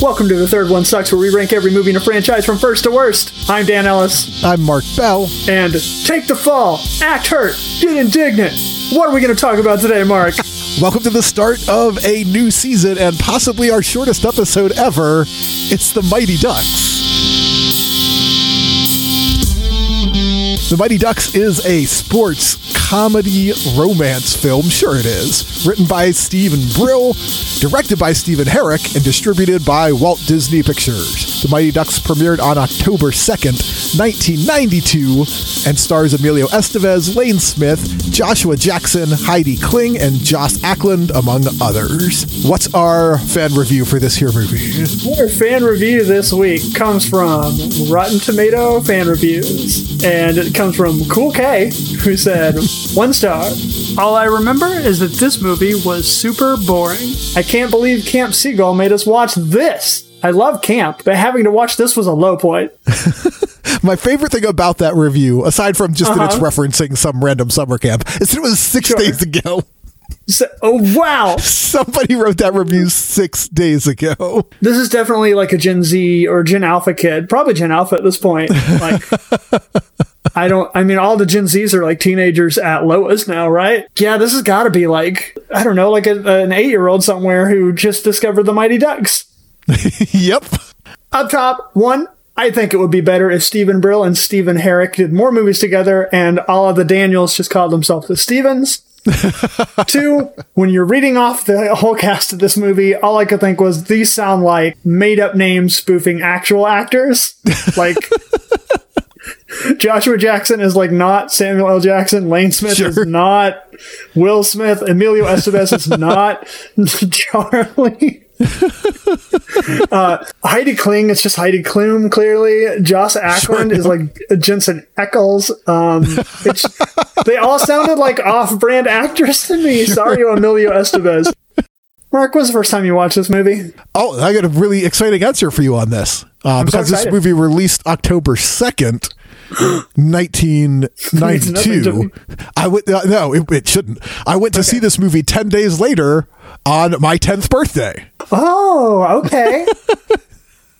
Welcome to the third one sucks, where we rank every movie in a franchise from first to worst. I'm Dan Ellis, I'm Mark Beall. and take the fall, act hurt, get indignant. What are we going to talk about today, Mark? Welcome to the start of a new season and possibly our shortest episode ever. It's The Mighty Ducks. The Mighty Ducks is a sports comedy romance film. Sure, it is. Written by Steven Brill, directed by Stephen Herek, and distributed by Walt Disney Pictures. The Mighty Ducks premiered on October 2nd, 1992, and stars Emilio Estevez, Lane Smith, Joshua Jackson, Heidi Kling, and Joss Ackland, among others. What's our fan review for this here movie? Our fan review this week comes from Rotten Tomato fan reviews, and it comes from Cool K, who said, one star. All I remember is that this movie was super boring. I can't believe Camp Seagull made us watch this. I love camp, but having to watch this was a low point. My favorite thing about that review, aside from just that it's Uh-huh. referencing some random summer camp, is that it was six Sure. days ago. So, oh wow, Somebody wrote that review six days ago. this is definitely like a Gen Z or Gen Alpha kid, probably Gen Alpha at this point. Like, I don't. I mean, all the Gen Zs are like teenagers at lowest now, right? Yeah, this has got to be like I don't know, like a, an eight-year-old somewhere who just discovered the Mighty Ducks. yep. Up top, one. I think it would be better if Steven Brill and Stephen Herek did more movies together, and all of the Daniels just called themselves the Stevens. Two, when you're reading off the whole cast of this movie, all I could think was these sound like made up names spoofing actual actors. Like Joshua Jackson is like not Samuel L. Jackson. Lane Smith is not Will Smith. Emilio Estevez is not Charlie. Uh, Heidi Kling is just Heidi Klum, clearly. Joss Ackland is like Jensen Ackles. Um, it's, they all sounded like off brand actors to me. Sorry, Emilio Estevez. Mark, was the first time you watched this movie? Oh, I got a really exciting answer for you on this. Uh, so because this movie released October 2nd, Means nothing to 1992. I went, uh, no, it, it shouldn't. I went to see this movie 10 days later on my 10th birthday. Oh, okay.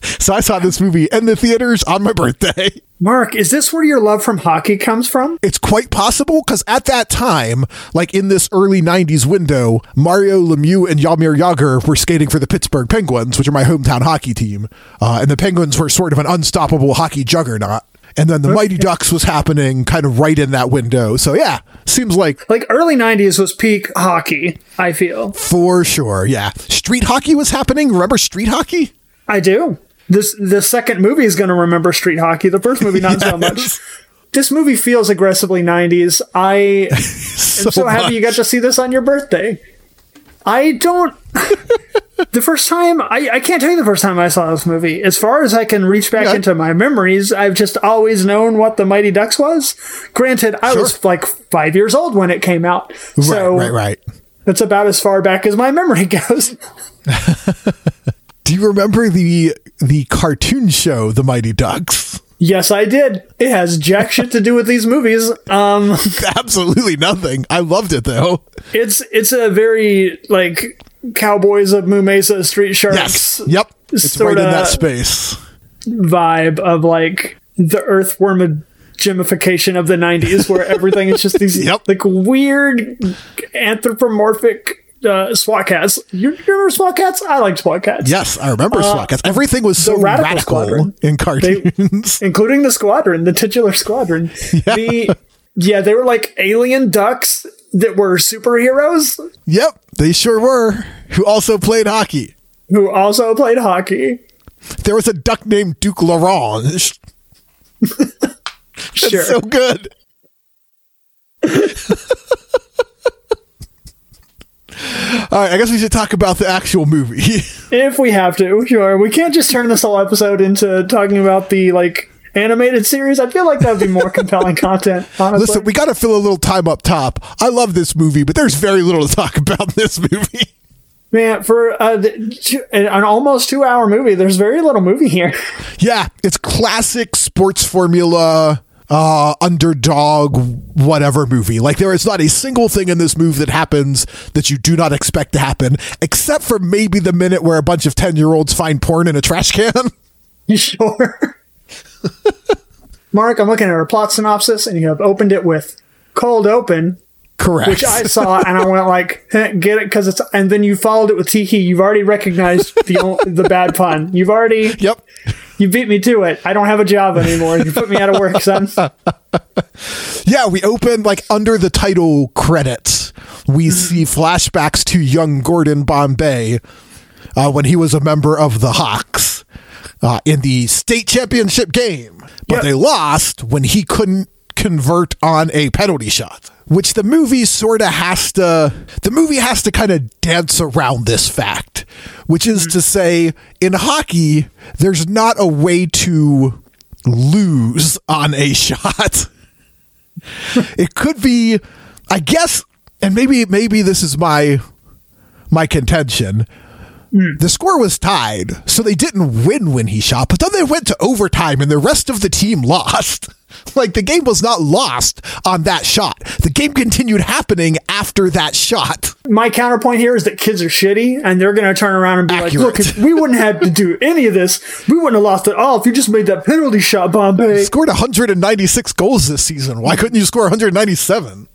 So I saw this movie in the theaters on my birthday. Mark, is this where your love from hockey comes from? It's quite possible because at that time, like in this early 90s window, Mario Lemieux and Jaromir Jagr were skating for the Pittsburgh Penguins, which are my hometown hockey team. Uh, and the Penguins were sort of an unstoppable hockey juggernaut. And then the Mighty Ducks was happening kind of right in that window. So yeah, seems like Like early 90s was peak hockey, I feel. for sure. Yeah. Street hockey was happening. Remember street hockey? I do. This the second movie is going to remember street hockey. The first movie not so much. This movie feels aggressively 90s. I am So, so happy you got to see this on your birthday. I don't. the first time, I, I can't tell you the first time I saw this movie. As far as I can reach back Yeah. into my memories, I've just always known what the Mighty Ducks was. Granted, I was like five years old when it came out. So right, right, right. that's about as far back as my memory goes. Do you remember the the cartoon show The Mighty Ducks? Yes, I did. It has jack shit to do with these movies. Um, Absolutely nothing. I loved it though. it's it's a very like Cowboys of Moo Mesa Street Sharks Yes. Yep. It's right in that space. vibe of like the earthworm Jimification of the 90s where everything is just these Yep. like weird anthropomorphic uh, SWAT Kats. You, remember SWAT Kats? I like SWAT Kats. Yes, I remember SWAT Kats. Everything was so Uh, Radical radical, Squadron. in cartoons. including the squadron, the titular squadron. The yeah, they were like alien ducks that were superheroes yep, they sure were. Who also played hockey. who also played hockey. There was a duck named Duke L'Orange. Sure. So good. All right, I guess we should talk about the actual movie. if we have to, sure. We can't just turn this whole episode into talking about the like animated series. I feel like that would be more compelling content, honestly. Listen, we got to fill a little time up top. I love this movie, but there's very little to talk about in this movie. Man, for uh, two- an almost two-hour movie, there's very little movie here. Yeah, it's classic sports formula uh, underdog, whatever movie. Like there is not a single thing in this movie that happens that you do not expect to happen, except for maybe the minute where a bunch of 10 year olds find porn in a trash can. You sure? Mark, I'm looking at our plot synopsis, and you have opened it with cold open, Correct. which I saw, and I went like, "Eh, "Get it?" Because it's, and then you followed it with tiki. You've already recognized the the bad pun. You've already yep. you beat me to it. I don't have a job anymore. You put me out of work, son. Yeah, we open like under the title credits. We see flashbacks to young Gordon Bombay uh, when he was a member of the Hawks uh, in the state championship game. But Yep. they lost when he couldn't convert on a penalty shot. Which the movie sort of has to, the movie has to kind of dance around this fact, which is to say, in hockey, there's not a way to lose on a shot it could be i guess and maybe maybe this is my my contention Mm. the score was tied so they didn't win when he shot but then they went to overtime and the rest of the team lost like the game was not lost on that shot the game continued happening after that shot My counterpoint here is that kids are shitty, and they're going to turn around and be Accurate. like, "Look, we wouldn't have to do any of this. We wouldn't have lost at all if you just made that penalty shot, Bombay." scored 196 goals this season why couldn't you score 197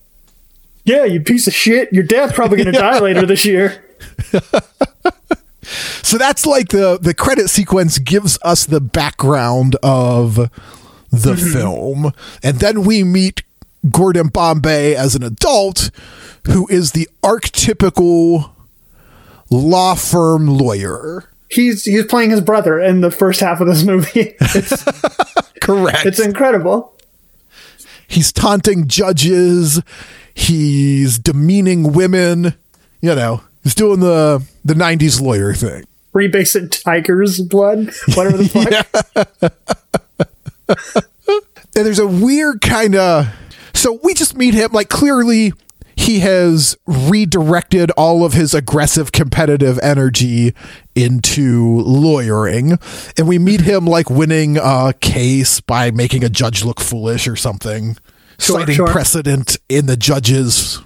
Yeah, you piece of shit. Your dad's probably going to die later this year. So that's like the the credit sequence gives us the background of the mm-hmm. film, and then we meet Gordon Bombay as an adult, who is the archetypical law firm lawyer. He's he's playing his brother in the first half of this movie. It's, Correct. it's incredible. he's taunting judges. He's demeaning women. You know, he's doing the the '90s lawyer thing. Rebase it tiger's blood, whatever the fuck. and there's a weird kind of so we just meet him like clearly he has redirected all of his aggressive competitive energy into lawyering and we meet him like winning a case by making a judge look foolish or something Sure, citing sure. precedent in the judge's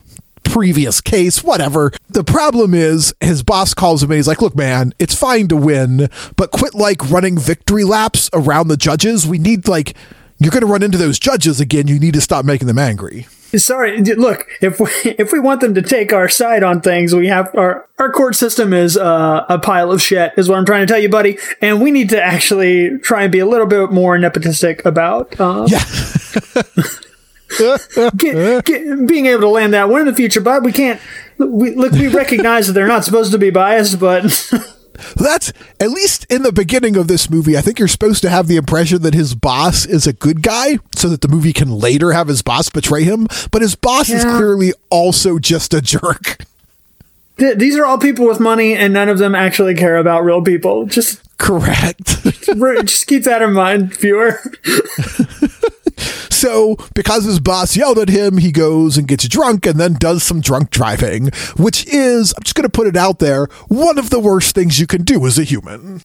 previous case, whatever. The problem is his boss calls him and he's like, look, man, it's fine to win, but quit like running victory laps around the judges. We need like, you're going to run into those judges again. You need to stop making them angry. Sorry, look, if we if we want them to take our side on things, we have our our court system is uh, a pile of shit, is what I'm trying to tell you, buddy. And we need to actually try and be a little bit more nepotistic about uh, Yeah. get, get, being able to land that one in the future. But we can't. We look, we recognize that they're not supposed to be biased, but That's at least in the beginning of this movie. I think you're supposed to have the impression that his boss is a good guy so that the movie can later have his boss betray him. But his boss is clearly also just a jerk. th- these are all people with money, and none of them actually care about real people. Just Correct. re- just keep that in mind, viewer. So, because his boss yelled at him, he goes and gets drunk and then does some drunk driving, which is, I'm just going to put it out there, one of the worst things you can do as a human.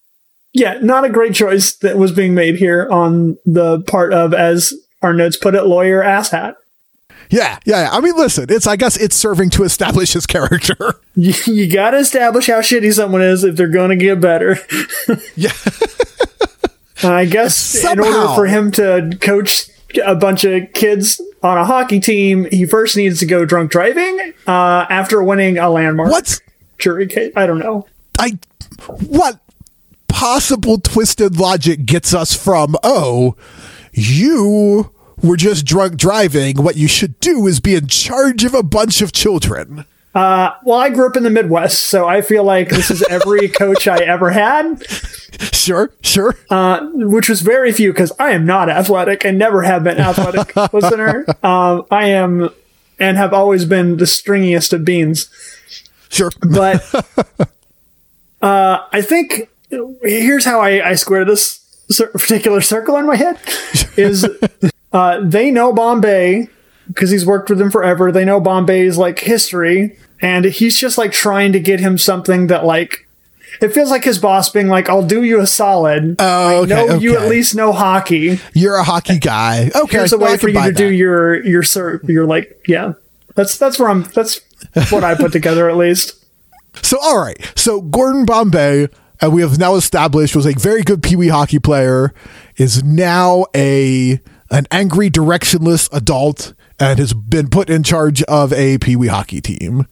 Yeah, not a great choice that was being made here on the part of, as our notes put it, lawyer asshat. Yeah, yeah, yeah. I mean, listen, it's, I guess it's serving to establish his character. You, you gotta establish how shitty someone is if they're gonna get better. yeah. I guess in order for him to coach a bunch of kids on a hockey team, he first needs to go drunk driving uh, after winning a landmark What? jury case. I don't know. I, what possible twisted logic gets us from, oh, you were just drunk driving. What you should do is be in charge of a bunch of children. Well, I grew up in the Midwest, so I feel like this is every coach I ever had. Sure, sure. which was very few because I am not athletic and never have been athletic, listener. Um, I am and have always been the stringiest of beans. Sure. But uh, I think here's how I, I square this particular circle in my head is uh, they know Bombay because he's worked with them forever. They know Bombay's like history, and he's just like trying to get him something that like it feels like his boss being like, "I'll do you a solid. Oh, okay, I know you at least know hockey. You're a hockey guy. Okay, Here's a way for you to do your your your You're like yeah. That's that's where I'm. That's what I put together at least. So, all right. So, Gordon Bombay, uh, we have now established, was a very good Pee Wee hockey player, is now a an angry, directionless adult, and has been put in charge of a Pee Wee hockey team.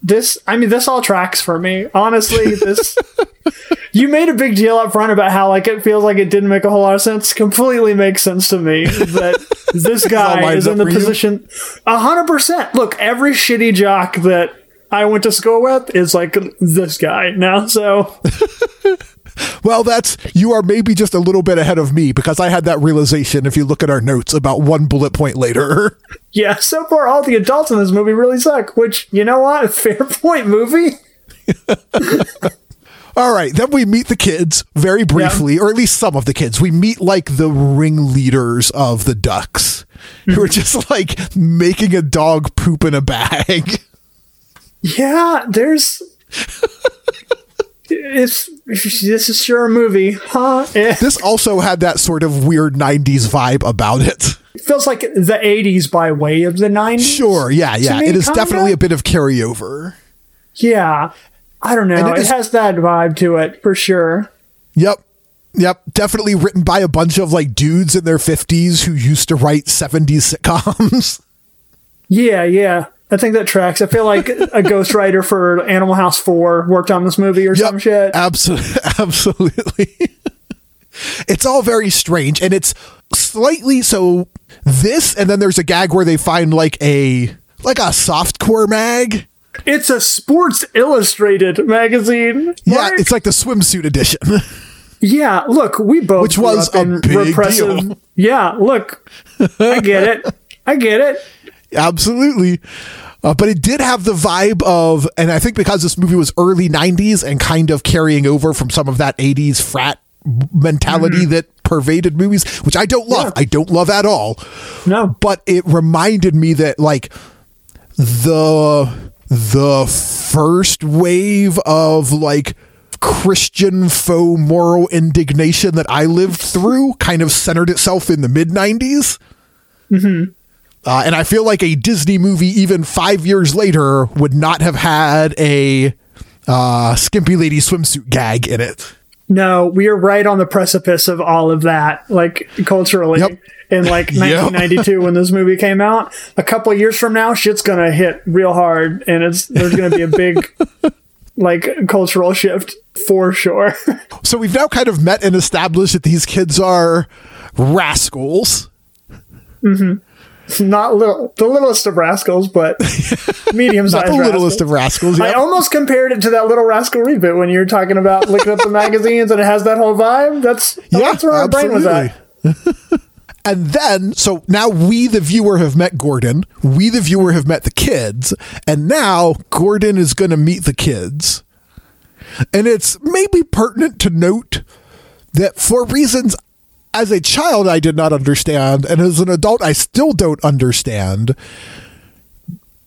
This, I mean, this all tracks for me. Honestly, this. you made a big deal up front about how like it feels like it didn't make a whole lot of sense. Completely makes sense to me that this guy is in the position. Hundred percent. Look, every shitty jock that I went to school with is like this guy now. So Well, that's you are maybe just a little bit ahead of me because I had that realization. If you look at our notes, about one bullet point later. yeah, so far all the adults in this movie really suck. Which you know what? Fair point, movie. All right, then we meet the kids very briefly, or at least some of the kids. We meet like the ringleaders of the ducks, who are hmm. just like making a dog poop in a bag. Yeah, there's. It's this is sure a movie, huh? This also had that sort of weird 90s vibe about it. It feels like the 80s by way of the 90s. Sure, yeah, yeah. me, It is kinda. definitely a bit of carryover. Yeah. I don't know. It It, is- has that vibe to it for sure. Yep. Yep, definitely written by a bunch of like dudes in their 50s who used to write 70s sitcoms. Yeah, yeah. I think that tracks. I feel like a ghostwriter for Animal House 4 worked on this movie or some shit. Absolutely. Absolutely. it's all very strange and it's slightly so this and then there's a gag where they find like a like a softcore mag. It's a Sports Illustrated magazine. Yeah, it's like the swimsuit edition. yeah. Look, we both Which was a big repressive. deal. Yeah, look, I get it. I get it. Absolutely. Uh, but it did have the vibe of, and I think because this movie was early 90s and kind of carrying over from some of that 80s frat mentality that pervaded movies, which I don't love. Mm-hmm. Yeah. I don't love at all. No. But it reminded me that, like, the the first wave of like Christian faux moral indignation that I lived through kind of centered itself in the mid 90s. Uh, and I feel like a Disney movie, even five years later, would not have had a uh, skimpy lady swimsuit gag in it. No, we are right on the precipice of all of that, like culturally. Yep. In like 1992, when this movie came out, a couple of years from now, shit's gonna hit real hard, and it's there's gonna be a big, like, cultural shift for sure. So we've now kind of met and established that these kids are rascals. Not little, the littlest of rascals, but medium sized. the littlest of rascals. I almost compared it to that Little Rascal reboot when you're talking about looking up the magazines and it has that whole vibe. That's yeah, that's where my brain was at. and then, so now we, the viewer, have met Gordon. We, the viewer, have met the kids. And now Gordon is going to meet the kids. And it's maybe pertinent to note that for reasons as a child I did not understand, and as an adult I still don't understand,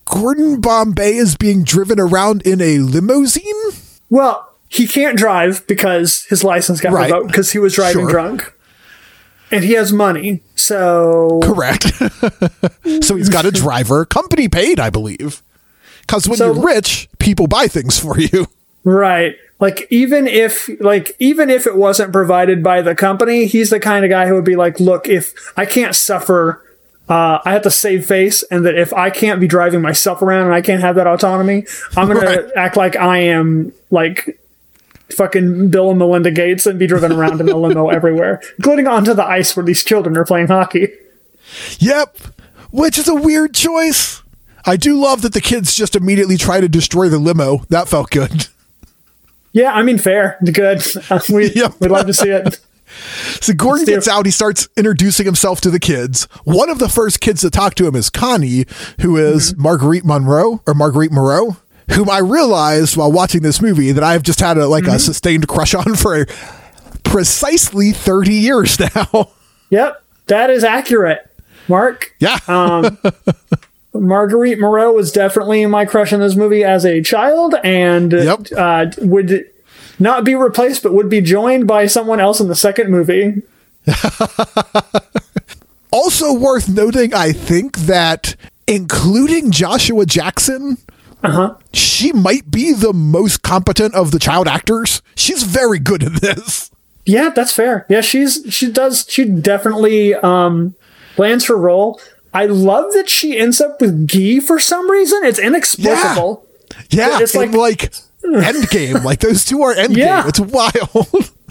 Gordon Bombay is being driven around in a limousine. Well, he can't drive because his license got Right. revoked because he was driving Sure. drunk. And he has money. So Correct. so he's got a driver, company paid, I believe. Because when So- you're rich, people buy things for you. right. Like even if like even if it wasn't provided by the company, he's the kind of guy who would be like, "Look, if I can't suffer uh, I have to save face, and that if I can't be driving myself around and I can't have that autonomy, I'm gonna Right. act like I am like fucking Bill and Melinda Gates and be driven around in a limo everywhere, including onto the ice where these children are playing hockey. Yep. Which is a weird choice. I do love that the kids just immediately try to destroy the limo. That felt good. Yeah, I mean, fair, good. We Yep. we'd love to see it. So Gordon gets out. He starts introducing himself to the kids. One of the first kids to talk to him is Connie, who is mm-hmm. Marguerite Monroe or Marguerite Moreau, whom I realized while watching this movie that I've just had a like a mm-hmm. sustained crush on for precisely 30 years now. Yep, that is accurate, Mark. yeah. Um, Marguerite Moreau was definitely my crush in this movie as a child, and Yep. uh, would not be replaced, but would be joined by someone else in the second movie. Also worth noting, I think that including Joshua Jackson, Uh-huh. she might be the most competent of the child actors. She's very good at this. Yeah, that's fair. Yeah, she's she does she definitely um lands her role. I love that she ends up with Guy for some reason. It's inexplicable. Yeah, It's it's like- like, Endgame. like those two are Endgame. Yeah. It's wild.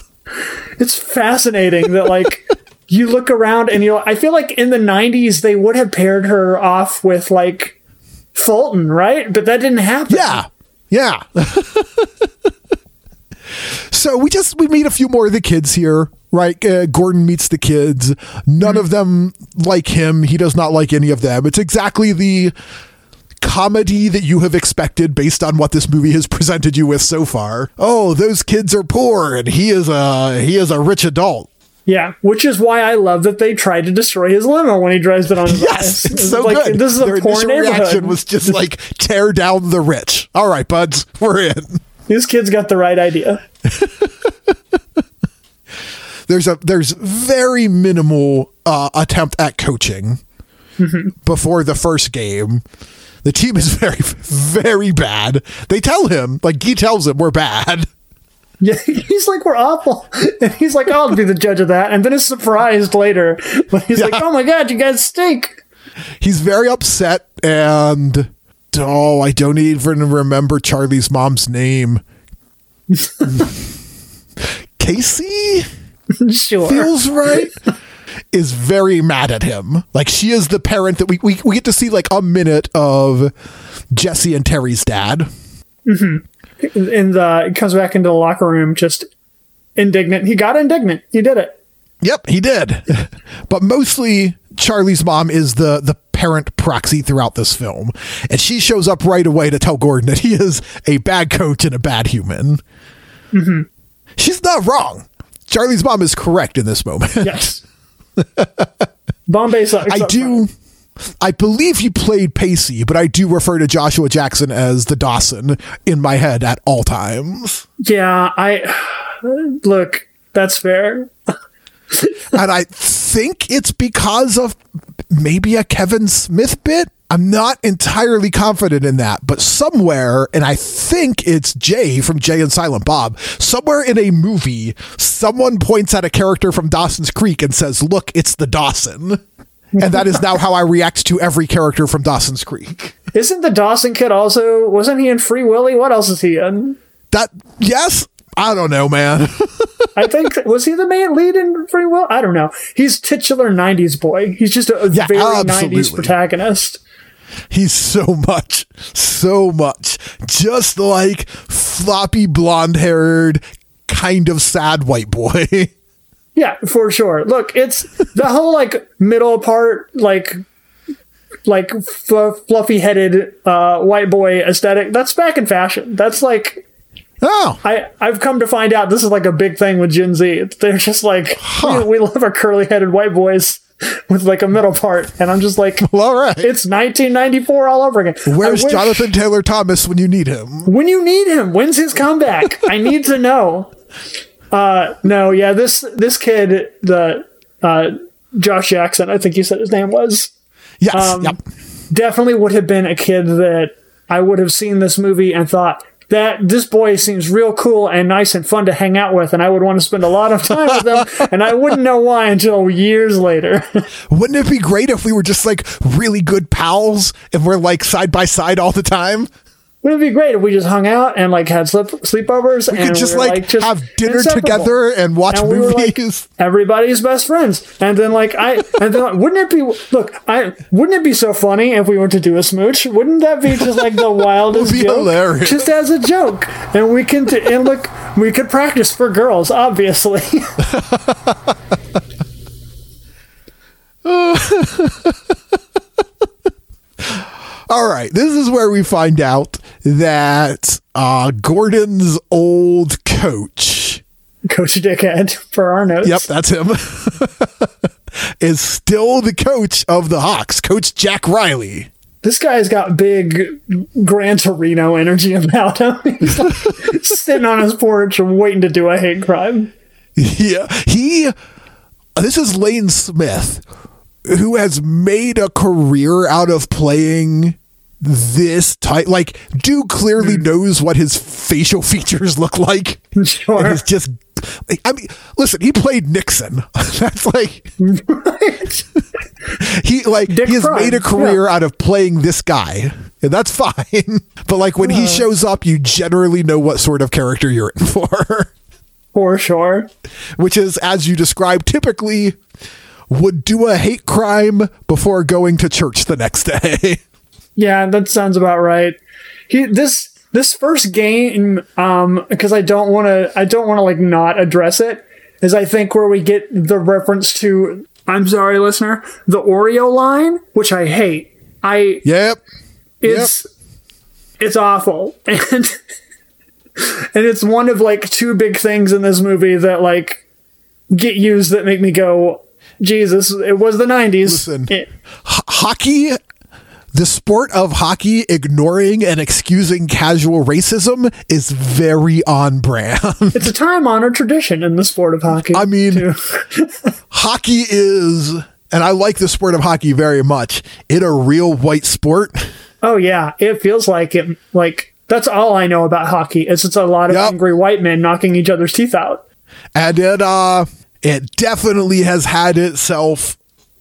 It's fascinating that like you look around and you know I feel like in the 90s they would have paired her off with like Fulton, right? But that didn't happen. yeah, yeah. so we just we meet a few more of the kids here. Right, uh, Gordon meets the kids. None of them like him. He does not like any of them. It's exactly the comedy that you have expected based on what this movie has presented you with so far. Oh, those kids are poor and he is a he is a rich adult. Yeah, which is why I love that they tried to destroy his limo when he drives it on his Yes, eyes. it's so like, good. This is a Their poor initial neighborhood. reaction was just like tear down the rich. All right, buds, we're in. These kids got the right idea. There's a there's very minimal uh, attempt at coaching before the first game. The team is very very bad. They tell him like he tells him we're bad. Yeah, he's like, we're awful. And he's like, I'll be the judge of that. And then is surprised later. But he's like, oh my God, you guys stink. He's very upset and oh, I don't even remember Charlie's mom's name. Casey Sure. feels right. Is very mad at him. Like she is the parent that we, we we get to see like a minute of Jesse and Terry's dad. and uh, he comes back into the locker room just indignant. He got indignant. He did it. Yep, he did. but mostly Charlie's mom is the the parent proxy throughout this film. And she shows up right away to tell Gordon that he is a bad coach and a bad human. She's not wrong. Charlie's mom is correct in this moment. Yes. Bombay sucks. I do I believe he played Pacey, but I do refer to Joshua Jackson as the Dawson in my head at all times. Yeah, I look. That's fair. and I think it's because of maybe a Kevin Smith bit. I'm not entirely confident in that, but somewhere, and I think it's Jay from Jay and Silent Bob, somewhere in a movie, someone points at a character from Dawson's Creek and says, Look, it's the Dawson. And that is now how I react to every character from Dawson's Creek. Isn't the Dawson kid also? Wasn't he in Free Willy? What else is he in? That, yes, I don't know, man. I think was he the main lead in Free Will? I don't know. He's titular '90s boy. He's just a Yeah, very '90s protagonist. He's so much, so much, just like floppy blonde haired, kind of sad white boy. Yeah, for sure. Look, it's the whole like middle part, like like f- fluffy headed uh, white boy aesthetic. That's back in fashion. That's like oh, I I've come to find out this is like a big thing with Gen Z. They're just like we, we love our curly headed white boys with like a middle part, and I'm just like. well, all right. It's 1994 all over again. Where's wish- Jonathan Taylor Thomas when you need him? When you need him, when's his comeback? I need to know. Uh, no, yeah, this this kid, the uh, Josh Jackson, I think you said his name was, Yes, Um, yep. definitely would have been a kid that I would have seen this movie and thought that this boy seems real cool and nice and fun to hang out with, and I would want to spend a lot of time with him, and I wouldn't know why until years later. Wouldn't it be great if we were just like really good pals and we're like side by side all the time? Wouldn't it be great if we just hung out and like had sleep sleepovers We and could just we were, like, just have dinner together and watch And we were, like, movies. everybody's best friends. And then like I and then like, wouldn't it be look, I wouldn't it be so funny if we were to do a smooch? Wouldn't that be just like the wildest be joke? hilarious. Just as a joke. And we can t- and look we could practice for girls, obviously. All right, this is where we find out that uh, Gordon's old coach, Coach Dickhead for our notes. yep, that's him, is still the coach of the Hawks, Coach Jack Riley. this guy's got big Gran Torino energy about him. He's like sitting on his porch waiting to do a hate crime. Yeah, he. This is Lane Smith, who has made a career out of playing this type. Like, dude clearly Hmm. knows what his facial features look like. Sure. And it's just. I mean, listen. He played Nixon. That's like he like Dick he has Prime, made a career out of playing this guy, and that's fine. But like when he shows up, you generally know what sort of character you're in for. For sure. which is, as you described, typically would do a hate crime before going to church the next day. Yeah, that sounds about right. He this this first game, um, because I don't want to, I don't want to like not address it, is I think where we get the reference to. I'm sorry, listener, the Oreo line, which I hate. I yep. it's it's awful and and it's one of like two big things in this movie that like get used that make me go jesus it was the 90s Listen. It- H- hockey, the sport of hockey, ignoring and excusing casual racism is very on brand. it's a time-honored tradition in the sport of hockey I mean, hockey is, and I like the sport of hockey very much, it a real white sport. oh yeah it feels like it like that's all i know about hockey is it's a lot of Yep. angry white men knocking each other's teeth out and it uh it definitely has had itself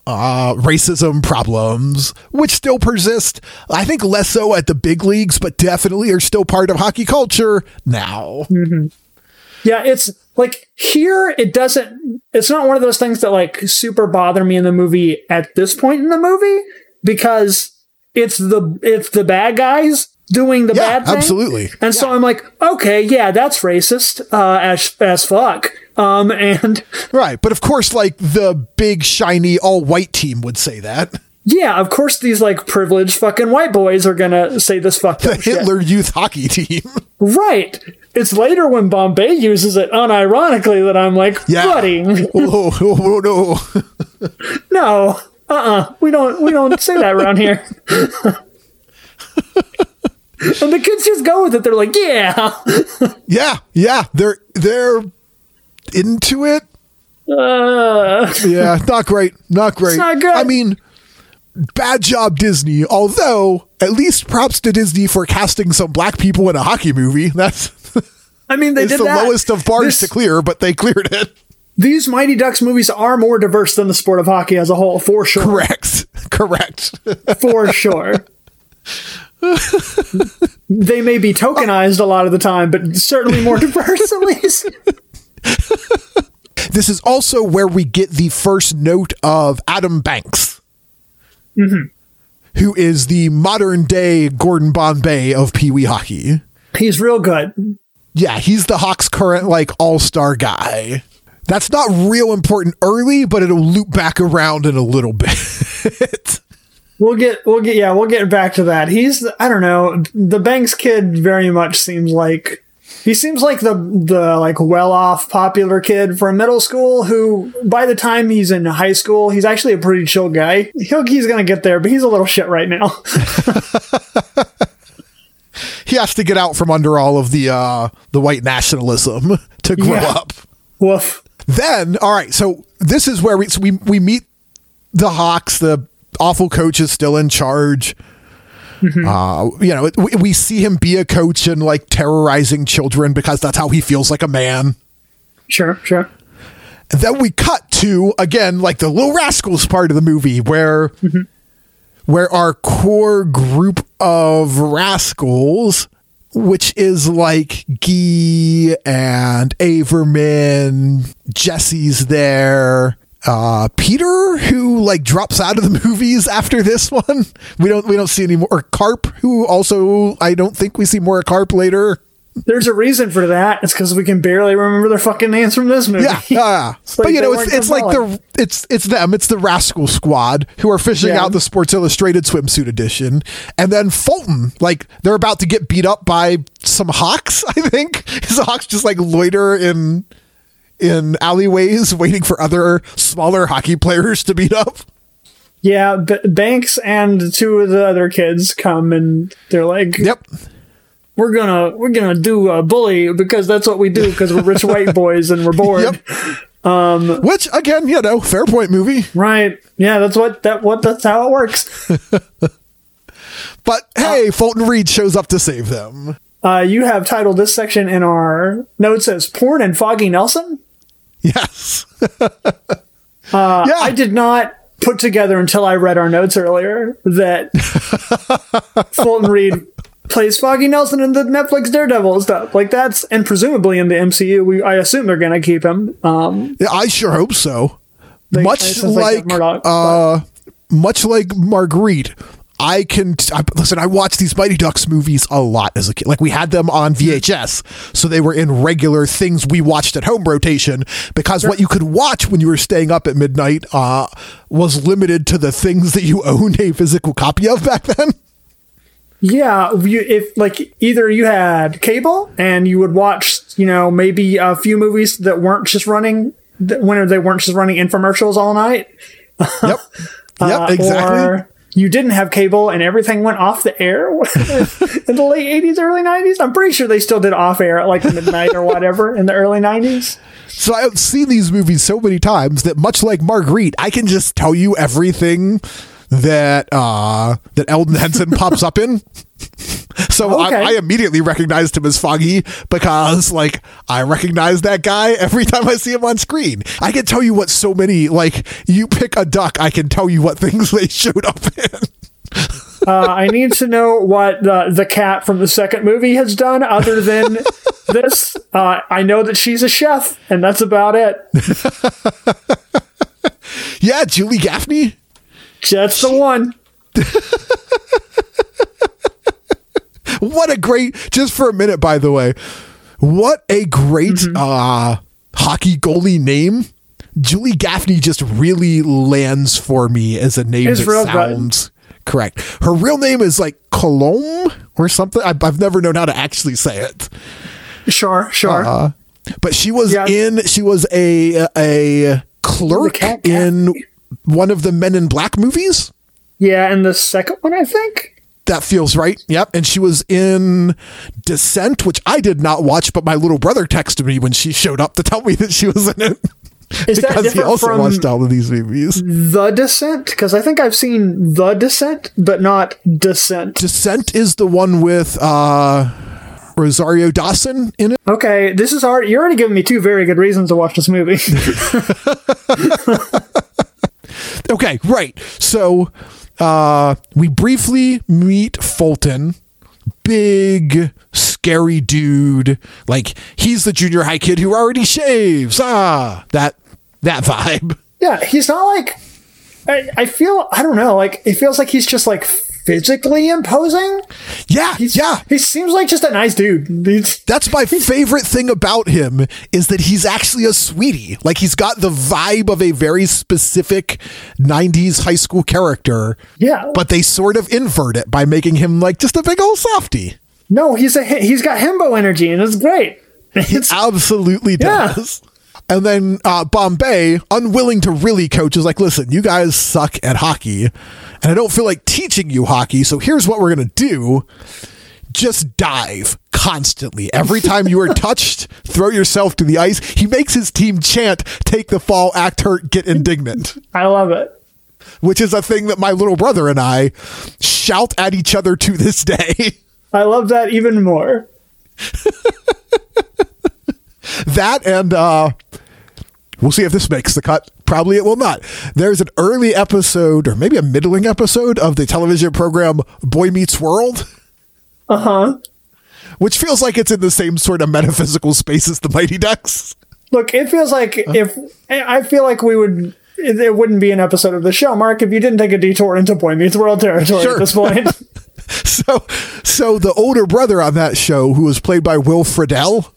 uh racism problems which still persist. I think less so at the big leagues but definitely are still part of hockey culture now. Yeah, it's like here it doesn't it's not one of those things that like super bother me in the movie at this point in the movie because it's the it's the bad guys doing the yeah bad thing. absolutely And so I'm like, okay, yeah, that's racist uh as as fuck. Um and right but of course like the big shiny all white team would say that yeah, of course these like privileged fucking white boys are going to say this fucked the up shit. hitler youth hockey team Right. It's later when Bombay uses it unironically that I'm like, yeah buddy, oh, oh, oh no No. Uh-uh. We don't we don't say that around here. and the kids just go with it. They're like, yeah. yeah yeah they're they're into it Uh, Yeah, not great. Not great. not good. I mean, bad job, Disney. Although, at least props to Disney for casting some black people in a hockey movie. That's I mean, they it's did the that. lowest of bars This- to clear, but they cleared it. These Mighty Ducks movies are more diverse than the sport of hockey as a whole, for sure. Correct. Correct. For sure. They may be tokenized a lot of the time, but certainly more diverse at least. this is also where we get the first note of Adam Banks, mm-hmm. who is the modern day Gordon Bombay of Pee Wee hockey. He's real good. Yeah, he's the Hawks' current like all star guy. That's not real important early, but it'll loop back around in a little bit. We'll get, we'll get, yeah, we'll get back to that. He's, I don't know, the Banks kid very much seems like he seems like the the like well off popular kid from middle school who by the time he's in high school he's actually a pretty chill guy. He'll, he's gonna get there, but he's a little shit right now. he has to get out from under all of the uh the white nationalism to grow Yeah. up. Woof. Then, all right, so this is where we so we we meet the Hawks. The awful coach is still in charge. Uh, you know, we, we see him be a coach and like terrorizing children because that's how he feels like a man. Sure, sure. And then we cut to again like the Little Rascals part of the movie where where our core group of rascals, which is like Gee and Averman, Jesse's there. Uh, Peter, who like drops out of the movies after this one, we don't we don't see any more. Karp, who also I don't think we see more of Karp later. There's a reason for that. It's because we can barely remember their fucking names from this movie. Yeah, yeah. but you know, it's it's like the it's it's them, it's the Rascal Squad who are fishing Yeah. out the Sports Illustrated swimsuit edition, and then Fulton, like they're about to get beat up by some hawks. I think because the hawks just like loiter in in alleyways waiting for other smaller hockey players to beat up. Yeah, B- Banks and two of the other kids come and they're like, Yep. "We're gonna we're gonna do a bully because that's what we do because we're rich white boys and we're bored." Yep. Which again, you know, fair point movie. Right? Yeah, that's what that what that's how it works. But hey, Fulton Reed shows up to save them. Uh, you have titled this section in our notes as "Porn and Foggy Nelson." Yes. Uh, yeah. I did not put together until I read our notes earlier that Fulton Reed plays Foggy Nelson in the Netflix Daredevil stuff. Like that's and presumably in the MCU, we I assume they're gonna keep him. Um, Yeah, I sure hope so. They- much like like, Murdock, uh, much like Marguerite, I can t- I, listen. I watched these Mighty Ducks movies a lot as a kid. Like we had them on VHS, so they were in regular things we watched at home rotation. Because what you could watch when you were staying up at midnight uh, was limited to the things that you owned a physical copy of back then. yeah, you, if like either you had cable and you would watch, you know, maybe a few movies that weren't just running when they weren't just running infomercials all night. Yep. Yep. Uh, exactly. Or you didn't have cable and everything went off the air in the late 80s, early 90s. I'm pretty sure they still did off air at like midnight or whatever in the early 90s. So I've seen these movies so many times that much like Marguerite, I can just tell you everything that uh that Elden Henson pops up in. So Okay. I, I immediately recognized him as Foggy because like I recognize that guy every time I see him on screen. I can tell you what so many like you pick a duck, I can tell you what things they showed up in. Uh, I need to know what the, the cat from the second movie has done other than this. Uh, I know that she's a chef, and that's about it. Yeah, Julie Gaffney. That's the one. What a great just for a minute by the way. What a great Mm-hmm. uh hockey goalie name. Julie Gaffney just really lands for me as a name It's that real good. sounds correct. Her real name is like Colombe or something. I've, I've never known how to actually say it. Sure, sure. Uh, but she was Yeah. in. She was a a clerk cat in one of the Men in Black movies. yeah, and the second one, I think. That feels right. Yep. And she was in Descent, which I did not watch, but my little brother texted me when she showed up to tell me that she was in it. Is that because he also from watched all of these movies. The Descent? Because I think I've seen The Descent, but not Descent. Descent is the one with uh, Rosario Dawson in it. Okay, this is already. You're already giving me two very good reasons to watch this movie. Okay, right. So uh, we briefly meet Fulton. Big, scary dude. Like he's the junior high kid who already shaves. Ah, that that vibe. yeah, he's not like. I, I feel. I don't know. Like, it feels like he's just like physically imposing. Yeah, He's, yeah. He seems like just a nice dude. He's, That's my favorite thing about him is that he's actually a sweetie. Like he's got the vibe of a very specific 90s high school character. Yeah. But they sort of invert it by making him like just a big old softy. no, he's a. He's got himbo energy, and it's great. It's, Absolutely Yeah. And then uh, Bombay, unwilling to really coach, is like, listen, you guys suck at hockey, and I don't feel like teaching you hockey. So here's what we're going to do just dive constantly. Every time you are touched, throw yourself to the ice. He makes his team chant, take the fall, act hurt, get indignant, I love it. which is a thing that my little brother and I shout at each other to this day. I love that even more. that and uh we'll see if this makes the cut probably it will not there's an early episode or maybe a middling episode of the television program boy meets world Uh huh. which feels like it's in the same sort of metaphysical space as the mighty ducks Look, it feels like if I feel like we would. It it wouldn't be an episode of the show, Mark, if you didn't take a detour into Boy Meets World territory Sure. at this point. so so the older brother on that show who was played by will friedle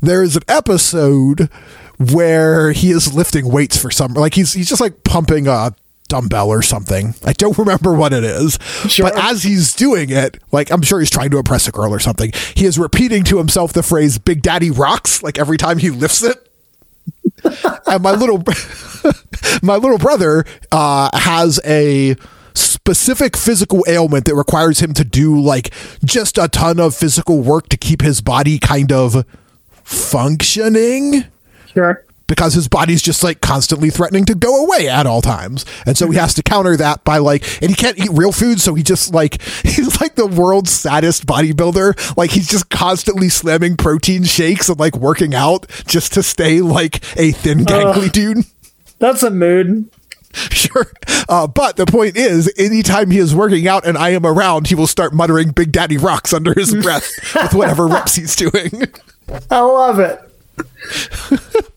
there's an episode where he is lifting weights for some like he's he's just like pumping a dumbbell or something. I don't remember what it is Sure. but as he's doing it like i'm sure he's trying to impress a girl or something he is repeating to himself the phrase big daddy rocks like every time he lifts it. And my little my little brother uh, has a specific physical ailment that requires him to do like just a ton of physical work to keep his body kind of functioning Sure. because his body's just like constantly threatening to go away at all times. And so he mm-hmm. has to counter that by like, and he can't eat real food. So he just like, he's like the world's saddest bodybuilder. Like he's just constantly slamming protein shakes and like working out just to stay like a thin, gangly dude. That's a mood. Sure. Uh, but the point is, anytime he is working out and I am around, he will start muttering Big Daddy Rocks under his breath with whatever reps he's doing. I love it.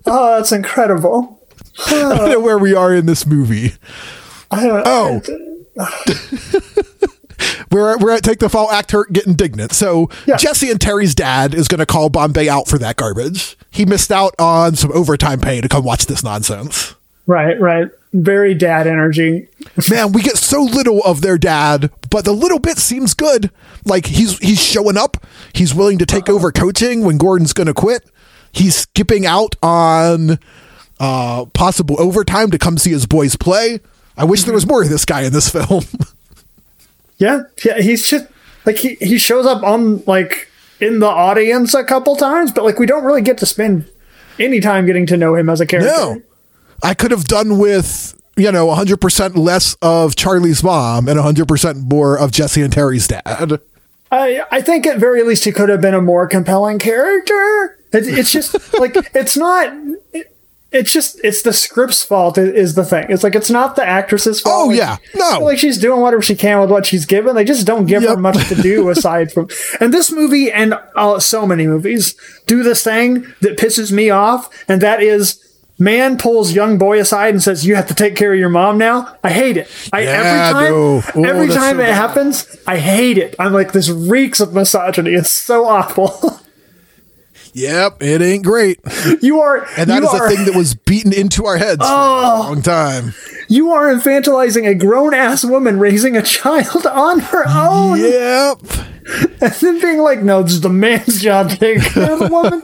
oh, that's incredible. I don't know where we are in this movie. I don't, Oh. We're, at, we're at Take the Fall, Act Hurt, Get Indignant. So Yeah. Jesse and Terry's dad is going to call Bombay out for that garbage. He missed out on some overtime pay to come watch this nonsense. Right, right. Very dad energy. Man, we get so little of their dad, but the little bit seems good. Like he's he's showing up. He's willing to take over coaching when Gordon's going to quit. He's skipping out on uh, possible overtime to come see his boys play. I wish there was more of this guy in this film. Yeah, yeah. He's just like he he shows up on like in the audience a couple times, but like we don't really get to spend any time getting to know him as a character. No. I could have done with, you know, 100% less of Charlie's mom and 100% more of Jesse and Terry's dad. I I think at very least he could have been a more compelling character. It, it's just like it's not. It, it's just it's the script's fault is the thing. It's like it's not the actress's fault. Oh, Like, yeah. No. Like she's doing whatever she can with what she's given. They just don't give her much to do aside from. And this movie and uh, so many movies do this thing that pisses me off, and that is. Man pulls young boy aside and says, "You have to take care of your mom now." I hate it. I Yeah, every time, no. Oh, every time so it bad. happens, I hate it. I'm like, this reeks of misogyny. It's so awful. Yep, it ain't great. you are, And that is are, a thing that was beaten into our heads for a oh. long time. you are infantilizing a grown ass woman raising a child on her own, Yep. and then being like, "No, this is the man's job to take care of the woman."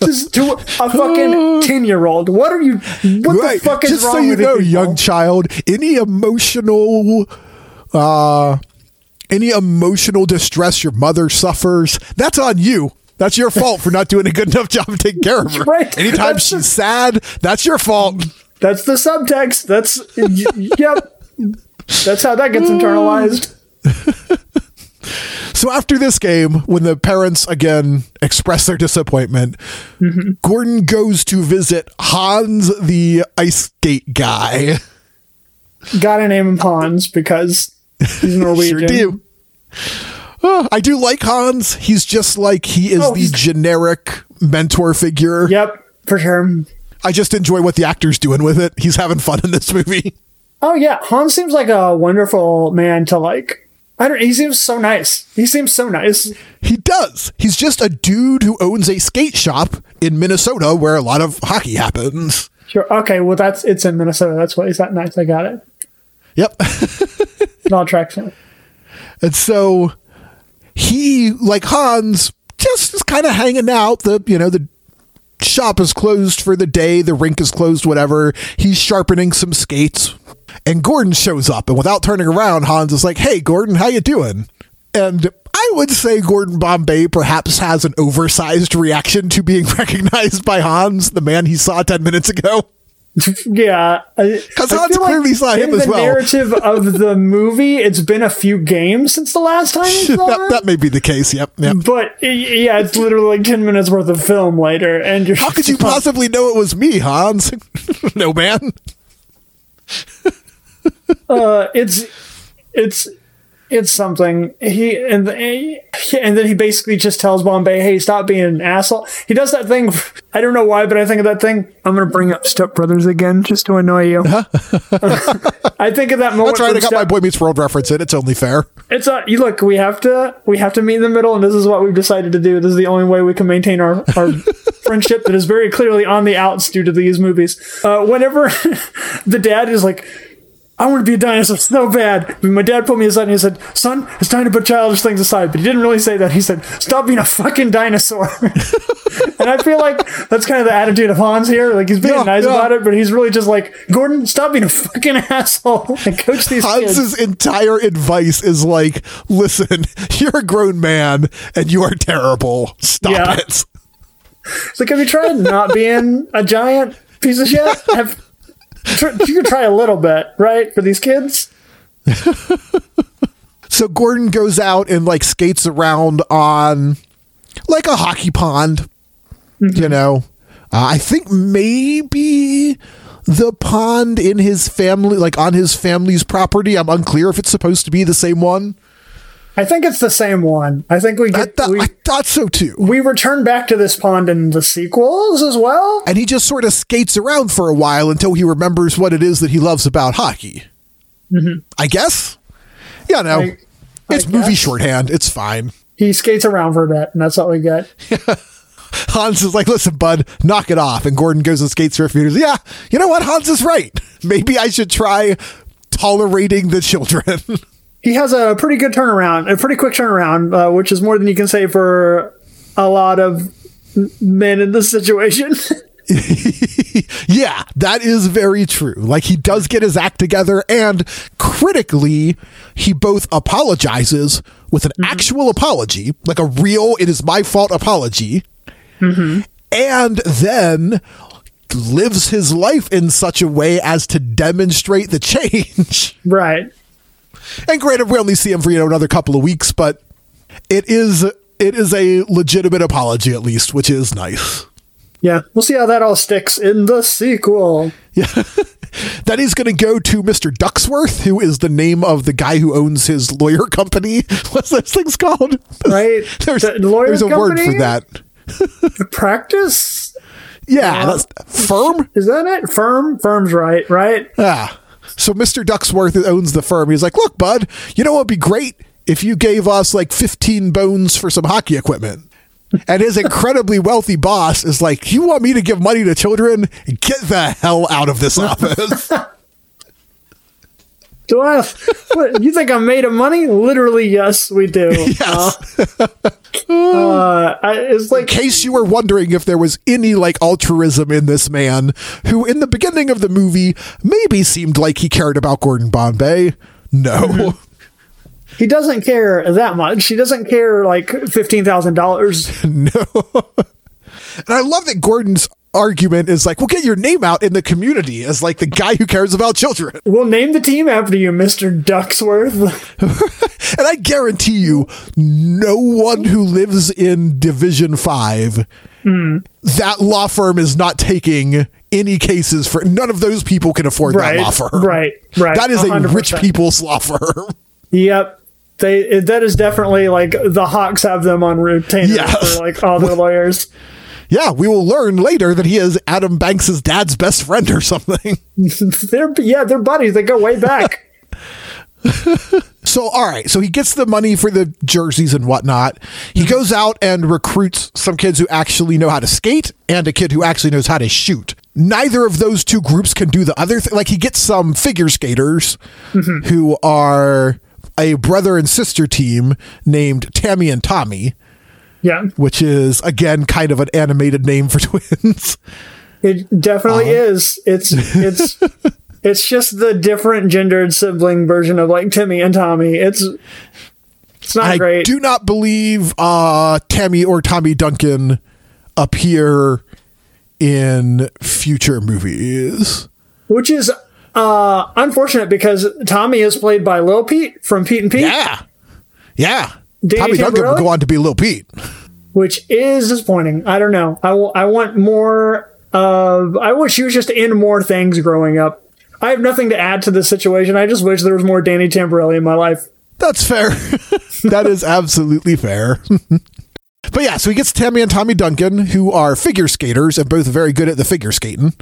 Just to a fucking ten year old. What are you? What Right. the fuck is Just wrong so you with know, people? young child, any emotional uh any emotional distress your mother suffers, that's on you. That's your fault for not doing a good enough job of taking care of her. Right. Anytime That's she's sad, that's your fault. That's the subtext. That's y- yep. That's how that gets internalized. So after this game, when the parents again express their disappointment, Mm-hmm. Gordon goes to visit Hans the ice skate guy. Gotta name him Hans because he's Norwegian. Sure do. Uh, I do like Hans. He's just like he is Oh, the generic mentor figure. Yep, for sure. I just enjoy what the actor's doing with it. He's having fun in this movie. Oh yeah, Hans seems like a wonderful man to like. I don't. He seems so nice. He seems so nice. He does. He's just a dude who owns a skate shop in Minnesota where a lot of hockey happens. Sure. Okay. Well, that's it's in Minnesota. That's why he's that nice. I got it. Yep. Tracks in. And so he, like Hans, just is kind of hanging out. The you know the shop is closed for the day. The rink is closed. Whatever. He's sharpening some skates, and Gordon shows up. And without turning around, Hans is like, "Hey, Gordon, how you doing?" And I would say Gordon Bombay perhaps has an oversized reaction to being recognized by Hans, the man he saw ten minutes ago. Yeah, Because Hans feel like clearly saw him as well. in the narrative of the movie, it's been a few games since the last time that, that may be the case. Yep. Yep. But yeah, it's literally like ten minutes worth of film later, and you're How could you possibly know it was me, Hans? no, man. Uh, it's it's it's something. He and the, and then he basically just tells Bombay, "Hey, stop being an asshole." He does that thing. I don't know why, but I think of that thing. I'm gonna bring up Step Brothers again just to annoy you. I think of that moment. That's right. I got my Boy Meets World reference in. It's only fair. It's a you look. We have to we have to meet in the middle, and this is what we've decided to do. This is the only way we can maintain our our friendship that is very clearly on the outs due to these movies. Uh, whenever the dad is like, I want to be a dinosaur so bad. But my dad put me aside and he said, Son, it's time to put childish things aside. But he didn't really say that. He said, Stop being a fucking dinosaur. and I feel like that's kind of the attitude of Hans here. Like he's being Yeah, nice yeah. about it, but he's really just like, Gordon, stop being a fucking asshole and coach these kids. Hans's entire advice is like, listen, you're a grown man and you are terrible. Stop Yeah. it. It's like, have you tried not being a giant piece of shit? Have, you could try a little bit, right? For these kids? So Gordon goes out and like skates around on like a hockey pond, you know. Uh, I think maybe the pond in his family, like on his family's property. I'm unclear if it's supposed to be the same one. I think it's the same one. I think we I, get, thought we, I thought so too. we return back to this pond in the sequels as well. And he just sort of skates around for a while until he remembers what it is that he loves about hockey. Mm-hmm. I guess. Yeah, no. I- I it's movie shorthand. It's fine. He skates around for a bit, and that's all we get. Hans is like, listen, bud, knock it off. And Gordon goes and skates for a few years. Yeah, you know what? Hans is right. Maybe I should try tolerating the children. He has a pretty good turnaround, a pretty quick turnaround, uh, which is more than you can say for a lot of men in this situation. yeah, that is very true. Like he does get his act together, and critically, he both apologizes with an actual apology, like a real "it is my fault" apology, and then lives his life in such a way as to demonstrate the change. right. And granted, we only see him for you know another couple of weeks, but it is it is a legitimate apology at least, which is nice. Yeah. We'll see how that all sticks in the sequel. Yeah. then he's going to go to Mr. Ducksworth, who is the name of the guy who owns his lawyer company. What's those things called? Right? there's The lawyer there's a word for that. Practice? Yeah, that's firm. Is that it? Firm? Firm's right, right? Ah. So Mr. Ducksworth owns the firm. He's like, look, bud, you know what would be great if you gave us like 15 bones for some hockey equipment. And his incredibly wealthy boss is like, you want me to give money to children? Get the hell out of this office. Do I? What, you think I'm made of money? Literally, yes, we do. Yes. Uh, uh, I, it's in case you were wondering if there was any like altruism in this man, who in the beginning of the movie maybe seemed like he cared about Gordon Bombay. No. he doesn't care that much. He doesn't care like fifteen thousand dollars. no. and I love that Gordon's argument is like, well, get your name out in the community as like the guy who cares about children. We'll name the team after you, Mister Ducksworth. And I guarantee you, no one who lives in Division 5, hmm. that law firm is not taking any cases for none of those people can afford right, that law firm. right, right. That is a 100%. rich people's law firm. Yep. They that is definitely like the Hawks have them on retainer Yes. for like all their lawyers. Yeah, we will learn later that he is Adam Banks's dad's best friend or something. They're yeah, they're buddies. They go way back. So, all right. So he gets the money for the jerseys and whatnot. He mm-hmm. goes out and recruits some kids who actually know how to skate and a kid who actually knows how to shoot. Neither of those two groups can do the other thing. Like he gets some figure skaters mm-hmm. who are a brother and sister team named Tammy and Tommy, yeah, which is again kind of an animated name for twins. it definitely is. It's it's it's just the different gendered sibling version of like Timmy and Tommy. It's it's not great. I great. do not believe uh, Tammy or Tommy Duncan appear in future movies. which is uh unfortunate because Tommy is played by Lil Pete from Pete and Pete, Yeah. Yeah. Tommy Duncan Tamborelli? go on to be Lil Pete. which is disappointing. I don't know. I wa- I want more of. I wish he was just in more things growing up. I have nothing to add to this situation. I just wish there was more Danny Tamborelli in my life. That's fair. that is absolutely fair. but yeah, so he gets Tammy and Tommy Duncan, who are figure skaters and both very good at the figure skating.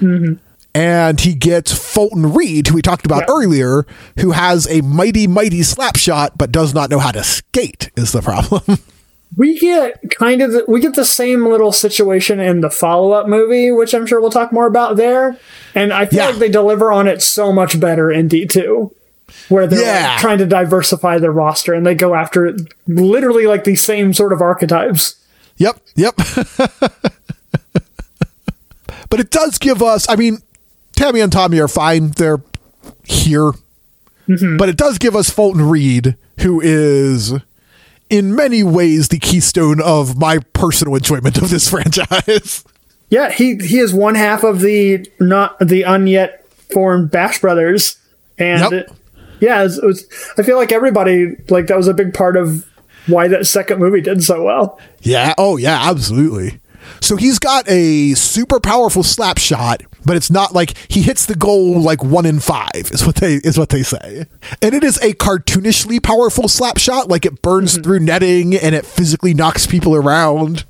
Mm-hmm. And he gets Fulton Reed, who we talked about Yeah. earlier, who has a mighty, mighty slap shot, but does not know how to skate, is the problem. we get kind of the, we get the same little situation in the follow up movie, which I'm sure we'll talk more about there. And I feel Yeah. like they deliver on it so much better in D two, where they're Yeah. like, trying to diversify their roster and they go after literally like the same sort of archetypes. Yep, yep. but it does give us, I mean, Tammy and Tommy are fine. They're here. Mm-hmm. But it does give us Fulton Reed, who is in many ways the keystone of my personal enjoyment of this franchise. Yeah, he he is one half of the not the unyet formed Bash Brothers, and Yep. yeah, it was, it was, I feel like everybody like that was a big part of why that second movie did so well. Yeah. Oh, yeah, absolutely. So he's got a super powerful slap shot, but it's not like he hits the goal like one in five is what they is what they say. And it is a cartoonishly powerful slap shot, like it burns mhm. through netting and it physically knocks people around.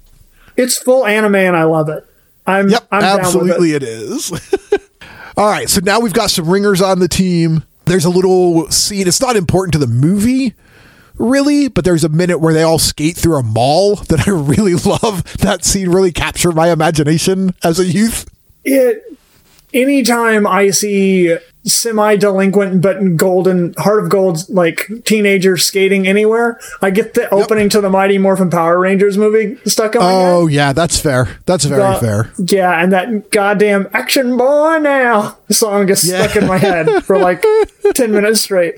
It's full anime, and I love it. I'm Yep, I'm down with absolutely it. it is. All right, so now we've got some ringers on the team. There's a little scene. It's not important to the movie, really, but there's a minute where they all skate through a mall that I really love. That scene really captured my imagination as a youth. It anytime I see semi delinquent but golden heart of gold like teenagers skating anywhere, I get the opening to the Mighty Morphin Power Rangers movie stuck in my head. Oh yeah, that's fair. That's very Uh, fair. Yeah, and that goddamn action boy now song gets Yeah. stuck in my head for like 10 minutes straight.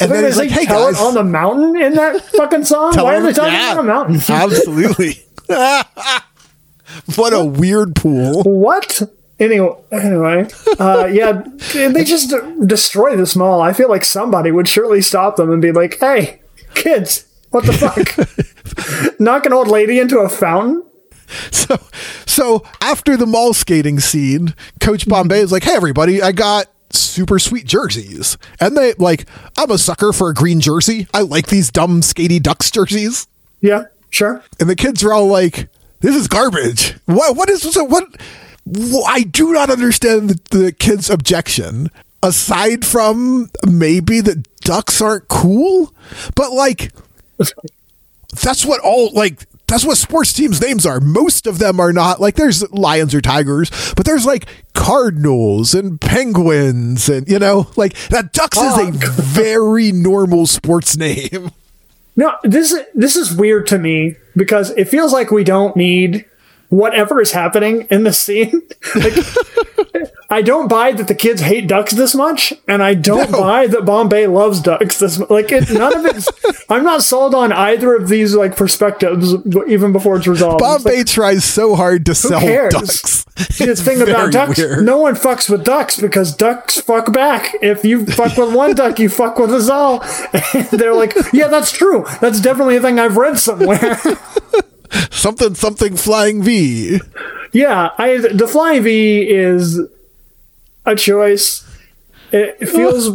And Then then he's they like, "Hey tell guys, it on the mountain in that fucking song? Why are they talking yeah, on a mountain? Absolutely. what a weird pool. what? Anyway, anyway, uh, yeah, they just destroy this mall. I feel like somebody would surely stop them and be like, "Hey, kids, what the fuck? Knock an old lady into a fountain?" So, so after the mall skating scene, Coach Bombay is like, "Hey, everybody, I got super sweet jerseys," and they like, "I'm a sucker for a green jersey. I like these dumb skatey ducks jerseys." Yeah, sure. And the kids are all like, "This is garbage. What? What is so what?" I do not understand the, the kids' objection. Aside from maybe that ducks aren't cool, but like that's what all like that's what sports teams names are. Most of them are not. Like there's lions or tigers but there's like cardinals and penguins and you know like that ducks is a Oh, very normal sports name. No, this this is weird to me because it feels like we don't need whatever is happening in the scene. Like, I don't buy that the kids hate ducks this much, and I don't No. buy that Bombay loves ducks this much. Like, it, none of it's. I'm not sold on either of these like perspectives, even before it's resolved. Bombay like, tries so hard to sell cares? ducks the It's thing about ducks, weird. no one fucks with ducks because ducks fuck back. If you fuck with one duck, you fuck with us all. And they're like, yeah, that's true. That's definitely a thing I've read somewhere. Something something flying v yeah, I the flying V is a choice. It feels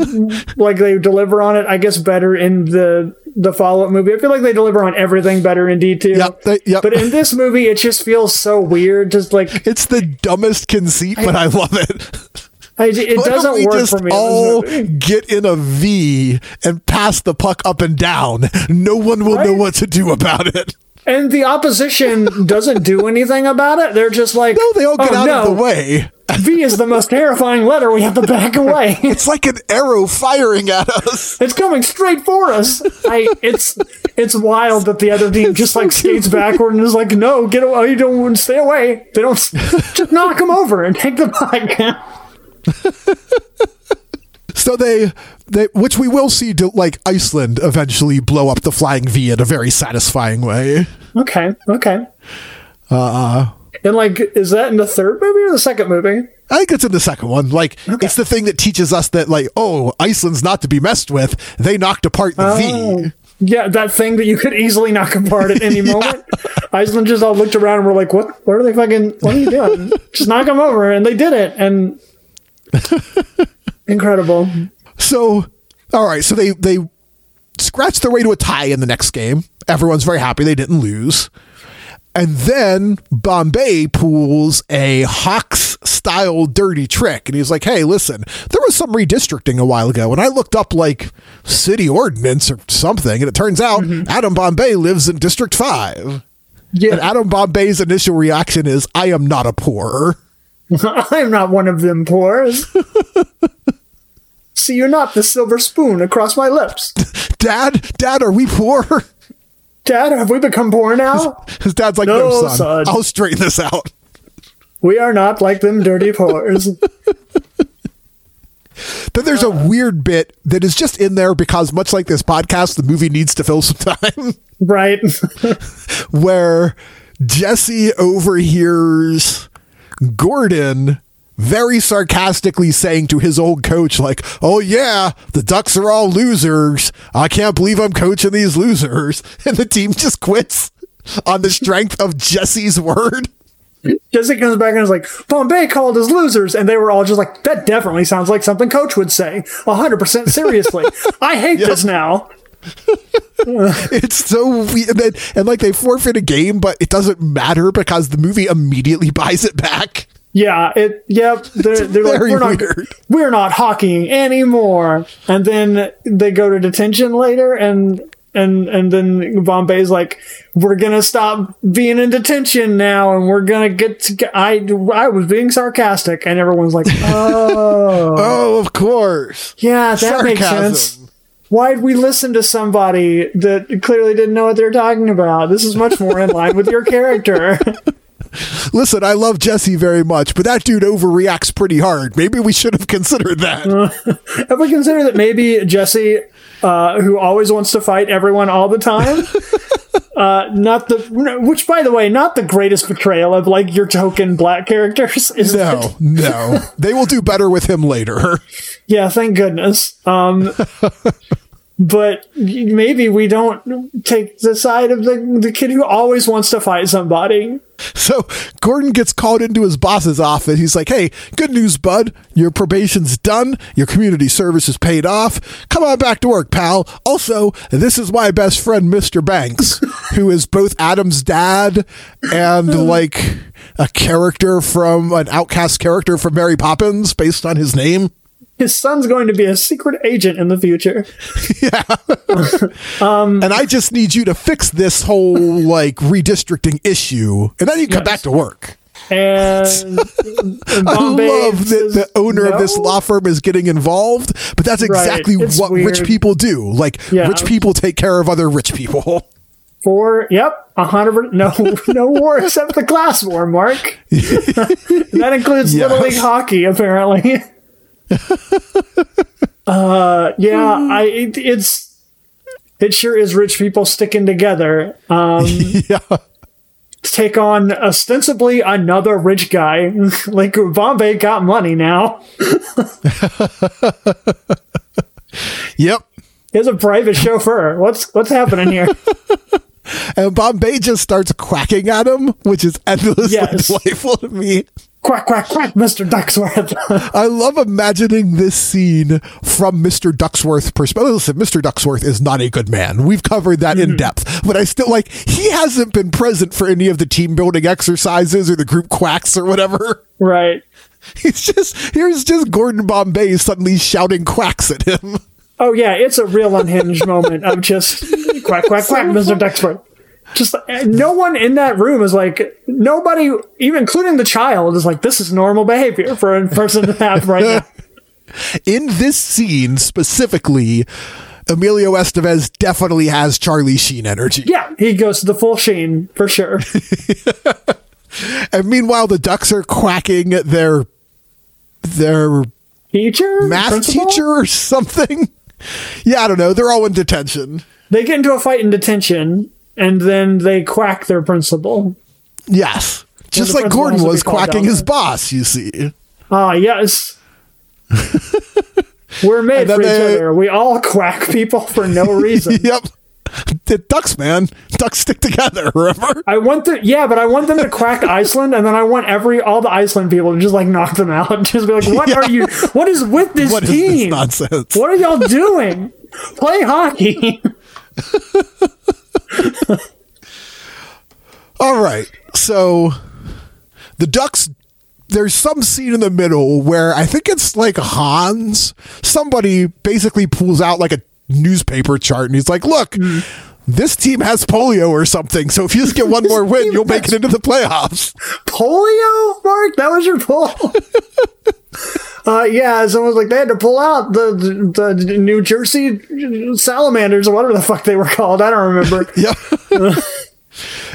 like they deliver on it, I guess, better in the the follow up movie. I feel like they deliver on everything better in D two. Yep, they- yep. But in this movie, it just feels so weird. Just like it's the dumbest conceit but i love it I, it Why doesn't we work just for me. all get in a V and pass the puck up and down. No one will know what to do about it. And the opposition doesn't do anything about it. They're just like, No, they all get oh, out no, of the way. V is the most terrifying letter. We have to back away. It's like an arrow firing at us. It's coming straight for us. I, it's it's wild that the other team just like skates backward and is like, no, get away, You don't stay away. They don't just knock them over and take the puck. So they, they, which we will see, do, like Iceland eventually blow up the flying V in a very satisfying way. okay, okay. Uh, And like, is that in the third movie or the second movie? I think it's in the second one. Like, it's the thing that teaches us that, like, oh, Iceland's not to be messed with. They knocked apart the Oh. V. Yeah, that thing that you could easily knock apart at any moment. Iceland just all looked around and were like, "What? What are they fucking? What are you doing? just knock them over!" And they did it. And incredible. So, all right. So they they scratched their way to a tie in the next game. Everyone's very happy they didn't lose. And then Bombay pulls a Hawks style dirty trick. And he's like, hey, listen, there was some redistricting a while ago, and I looked up like city ordinance or something, and it turns out mm-hmm. Adam Bombay lives in District 5. Yeah. And Adam Bombay's initial reaction is, I am not a poor. I'm not one of them poors. See, you're not the silver spoon across my lips. Dad, Dad, are we poor? Dad, have we become poor now? His dad's like, no, No, son, son." I'll straighten this out. We are not like them dirty poors. Then there's a weird bit that is just in there because, much like this podcast, the movie needs to fill some time. right? where Jesse overhears Gordon very sarcastically saying to his old coach, like, Oh, yeah, the Ducks are all losers. I can't believe I'm coaching these losers. And the team just quits on the strength of Jesse's word. Jesse comes back and is like, Bombay called us losers. And they were all just like, that definitely sounds like something coach would say. 100% seriously. I hate this now. It's so weird. And, then- and like they forfeit a game, but it doesn't matter because the movie immediately buys it back. Yeah, it. Yep. They're, they're like, we're not, weird. we're not hockeying anymore. And then they go to detention later, and and and then Bombay's like, we're gonna stop being in detention now, and we're gonna get to. Get, I I was being sarcastic, and everyone's like, oh, Oh, of course. yeah, that makes sense. Why'd we listen to somebody that clearly didn't know what they're talking about? This is much more in line with your character. Listen, I love Jesse very much, but that dude overreacts pretty hard. Maybe we should have considered that. Have we considered that maybe Jesse, uh, who always wants to fight everyone all the time, uh, not the which, by the way, not the greatest portrayal of like your token black characters. Is it? no, no. They will do better with him later. Yeah, thank goodness. Um, but maybe we don't take the side of the the kid who always wants to fight somebody. So Gordon gets called into his boss's office. He's like, hey, good news, bud. Your probation's done. Your community service is paid off. Come on back to work, pal. Also, this is my best friend, Mr. Banks, who is both Adam's dad and like a character from an outcast character from Mary Poppins based on his name. His son's going to be a secret agent in the future. Yeah. Um, and I just need you to fix this whole like redistricting issue, and then you come back to work. And, and I love that the owner of this law firm is getting involved, but that's exactly It's what rich people do. Like Yeah. rich people take care of other rich people. For yep, a hundred. No, no war except the class war, Mark. that includes Yes. little league hockey, apparently. uh, yeah, I. It, it's it sure is rich people sticking together. Um, yeah. to take on ostensibly another rich guy. like Bombay got money now. Yep. He's a private chauffeur. What's what's happening here? And Bombay just starts quacking at him, which is endlessly Yes. delightful to me. Quack quack quack, Mister Ducksworth. I love imagining this scene from Mr. Ducksworth's perspective. Listen, Mr. Ducksworth is not a good man. We've covered that Mm-hmm. in depth, but I still like he hasn't been present for any of the team building exercises or the group quacks or whatever. right. He's just here's just Gordon Bombay suddenly shouting quacks at him. Oh yeah, it's a real unhinged moment of just quack quack quack, Mister Ducksworth. Just uh, no one in that room is like nobody, even including the child, is like this is normal behavior for a person to have right now. In this scene specifically, Emilio Estevez definitely has Charlie Sheen energy. Yeah, he goes to the full sheen for sure. And meanwhile the Ducks are quacking their their Teacher, math Principal? teacher or something. Yeah, I don't know. They're all in detention. They get into a fight in detention, and then they quack their principal. Yes. Just like Gordon has to be was quacking his boss, you see. Ah, yes. We're made for each they- other. We all quack people for no reason. Yep. The ducks, man. Ducks stick together, remember? I want the yeah, but I want them to quack Iceland, and then I want every all the Iceland people to just like knock them out. Just be like, what are you? What is with this What is this team? nonsense? What are y'all doing? Play hockey. All right. So the Ducks there's some scene in the middle where I think it's like Hans. Somebody basically pulls out like a newspaper chart and he's like, "Look, mm-hmm. This team has polio or something. So if you just get one more win, you'll make it into the playoffs." Polio, Mark? That was your pull. uh, yeah, someone was like they had to pull out the, the the New Jersey salamanders or whatever the fuck they were called. I don't remember. Yeah.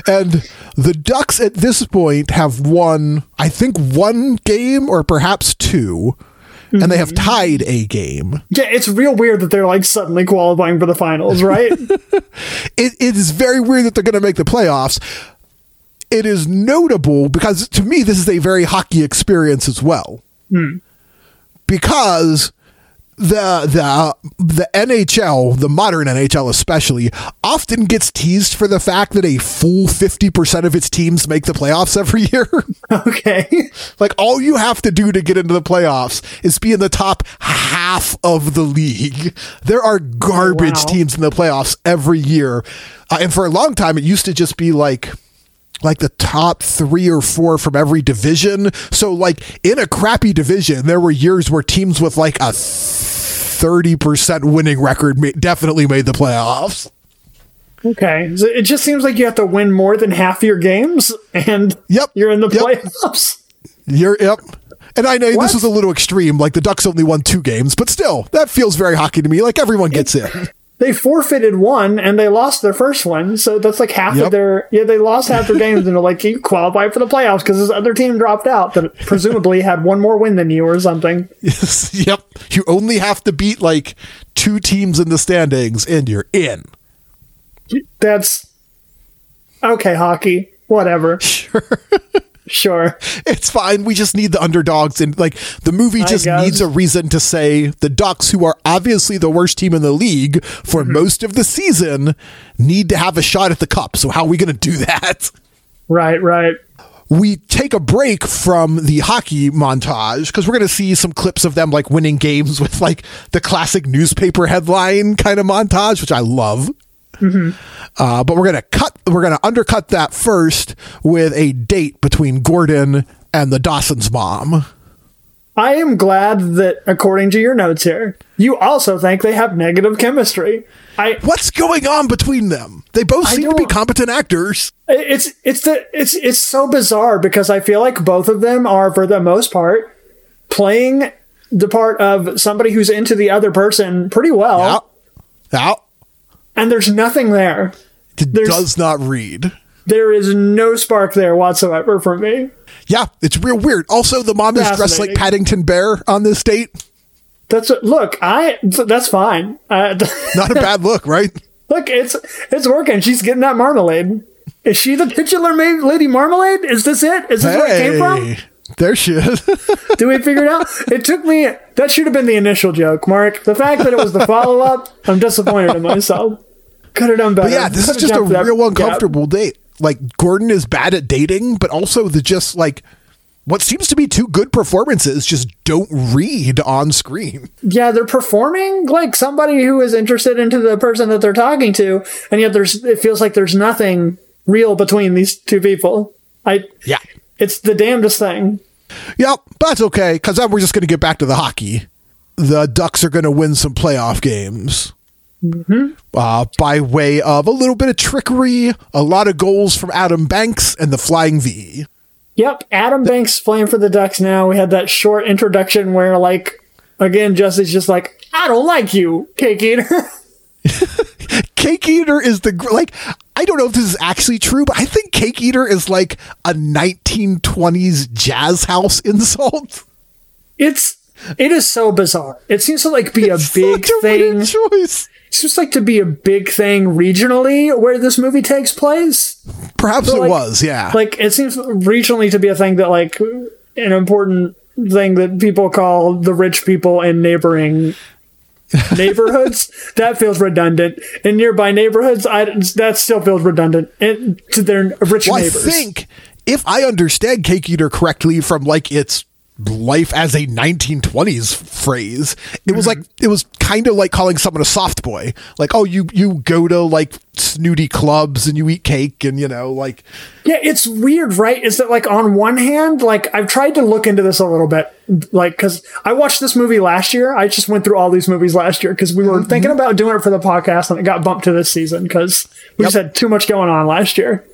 and the Ducks at this point have won, I think, one game or perhaps two, and they have mm-hmm. tied a game. Yeah, it's real weird that they're like suddenly qualifying for the finals, right? It, it is very weird that they're going to make the playoffs. It is notable because to me, this is a very hockey experience as well. Hmm. Because the the the NHL, the modern NHL especially, often gets teased for the fact that a full 50% of its teams make the playoffs every year. okay. like all you have to do to get into the playoffs is be in the top half of the league. There are garbage Wow. teams in the playoffs every year. Uh, and for a long time it used to just be like like the top three or four from every division. So, like in a crappy division, there were years where teams with like a 30% winning record definitely made the playoffs. Okay. So it just seems like you have to win more than half your games and Yep. you're in the Yep. playoffs. You're, yep. And I know What? this was a little extreme. Like the Ducks only won two games, but still, that feels very hockey to me. Like everyone gets in. They forfeited one and they lost their first one. So that's like half Yep. of their yeah, they lost half their games and they're like, you qualify for the playoffs because this other team dropped out that presumably had one more win than you or something. Yes, yep. You only have to beat like two teams in the standings and you're in. That's okay, hockey. Whatever. Sure. Sure. It's fine. We just need the underdogs. And like the movie just needs a reason to say the Ducks, who are obviously the worst team in the league for Mm-hmm. most of the season, need to have a shot at the cup. So, how are we going to do that? Right, right. we take a break from the hockey montage because we're going to see some clips of them like winning games with like the classic newspaper headline kind of montage, which I love. Uh, but we're going to cut, we're to undercut that first with a date between Gordon and the Dawson's mom. I am glad that according to your notes here, you also think they have negative chemistry. I What's going on between them? They both seem to be competent actors. it's it's the it's it's so bizarre because I feel like both of them are for the most part playing the part of somebody who's into the other person pretty well. Out. And there's nothing there. It There's- does not read. There is no spark there whatsoever for me. Yeah, it's real weird. Also, the mom is dressed like Paddington Bear on this date. That's look, I that's fine. Uh, Not a bad look, right? look, it's it's working. She's getting that marmalade. Is she the titular ma- Lady Marmalade? Is this it? Is this where it came from? There she is. Do we figure it out? It took me. That should have been the initial joke, Mark. The fact that it was the follow up, I'm disappointed in myself. Could have done better. yeah, this is Could've just a real gap. uncomfortable date. Like Gordon is bad at dating, but also the just like what seems to be two good performances just don't read on screen. Yeah, they're performing like somebody who is interested into the person that they're talking to, and yet there's. It feels like there's nothing real between these two people. I. Yeah. It's the damnedest thing. Yep, but that's okay because then we're just going to get back to the hockey. The Ducks are going to win some playoff games. Uh, by way of a little bit of trickery, a lot of goals from Adam Banks and the Flying V. Yep, Adam Banks playing for the Ducks now. We had that short introduction where, like, again, Jesse's just like, I don't like you, cake eater. Cake Eater is the like I don't know if this is actually true, but I think Cake Eater is like a 1920s jazz house insult. it's it is so bizarre. It seems to like be a big a thing. choice. It seems like to be a big thing regionally where this movie takes place. Perhaps it like- was, yeah. Like it seems regionally to be a thing that like an important thing that people call the rich people in neighboring neighborhoods. that feels redundant. In nearby neighborhoods, I, that still feels redundant. And to their rich well, I think if I understand Cake Eater correctly from like its life as a 1920s phrase. It was mm-hmm. like it was kind of like calling someone a soft boy. Like, oh, you you go to like snooty clubs and you eat cake and you know like Yeah, it's weird, right? Is that like on one hand, like I've tried to look into this a little bit, like because I watched this movie last year. I just went through all these movies last year because we were mm-hmm. thinking about doing it for the podcast and it got bumped to this season because we just had too much going on last year.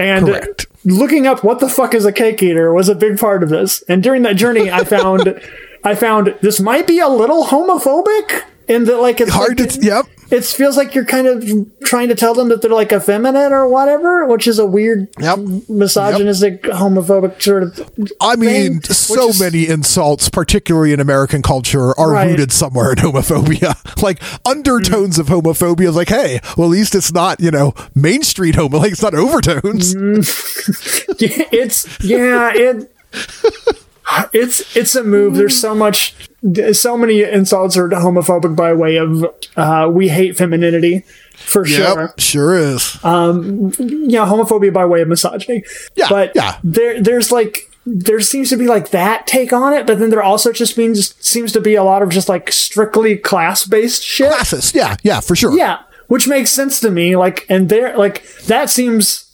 And Correct. looking up what the fuck is a cake eater was a big part of this. And during that journey, I found I found this might be a little homophobic in that like it's hard like, to yep. it feels like you're kind of trying to tell them that they're like effeminate or whatever, which is a weird Yep. misogynistic, homophobic sort of. I mean, thing, so is- many insults, particularly in American culture, are Right. rooted somewhere in homophobia. Like undertones of homophobia is like, hey, well, at least it's not, you know, Main Street homo. Like it's not overtones. Mm. Yeah, it's yeah, it. It's it's a move. There's so much, so many insults are homophobic by way of uh, we hate femininity, for sure. Yep, sure is. yeah, homophobia by way of misogyny. Yeah, but yeah. there there's like there seems to be like that take on it, but then there also just means seems to be a lot of just like strictly class based shit. Classist. Yeah, yeah, for sure. Yeah, which makes sense to me. Like, and there like that seems.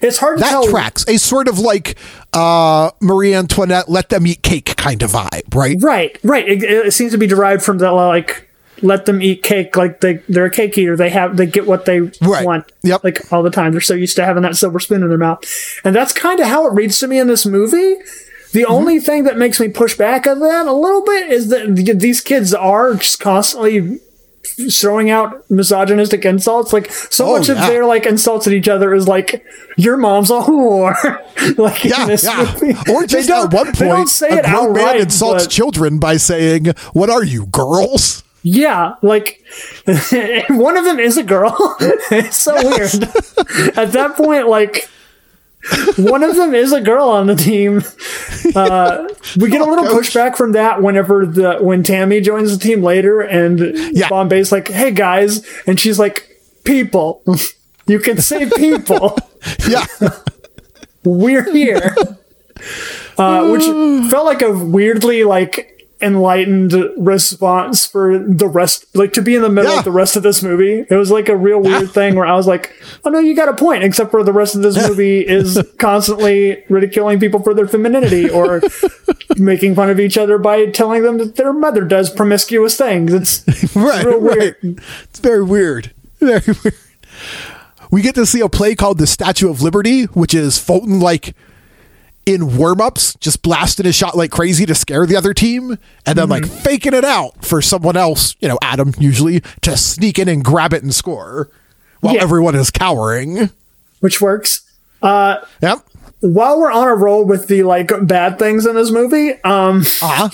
It's hard to That tell. tracks. A sort of like uh, Marie Antoinette, let them eat cake kind of vibe, right? Right, right. It, it seems to be derived from the like let them eat cake like they they're a cake eater. They have they get what they Right. want. Yep. Like all the time. They're so used to having that silver spoon in their mouth. And that's kind of how it reads to me in this movie. The Mm-hmm. only thing that makes me push back on that a little bit is that these kids are just constantly throwing out misogynistic insults. Like so Oh, much of their like insults at each other is like your mom's a whore. like Yeah, yeah. Or just at one they don't point, say a it grown man insults but- children by saying, "What are you, girls?" Yeah, like one of them is a girl. it's so weird. At that point, like one of them is a girl on the team. Uh, we get a little pushback from that whenever the when Tammy joins the team later, and Yeah. Bombay's like, "Hey guys," and she's like, "People." You can say people. Yeah, We're here. Uh, which felt like a weirdly like enlightened response for the rest like to be in the middle Yeah. of the rest of this movie it was like a real weird thing where i was like oh no you got a point except for the rest of this movie is constantly ridiculing people for their femininity or making fun of each other by telling them that their mother does promiscuous things it's right, real right. It's very weird. Very weird. We get to see a play called the Statue of Liberty, which is Fulton like in warm ups, just blasting his shot like crazy to scare the other team, and then like faking it out for someone else, you know, Adam usually, to sneak in and grab it and score while Yeah. everyone is cowering. which works uh Yep. while we're on a roll with the like bad things in this movie um Uh-huh.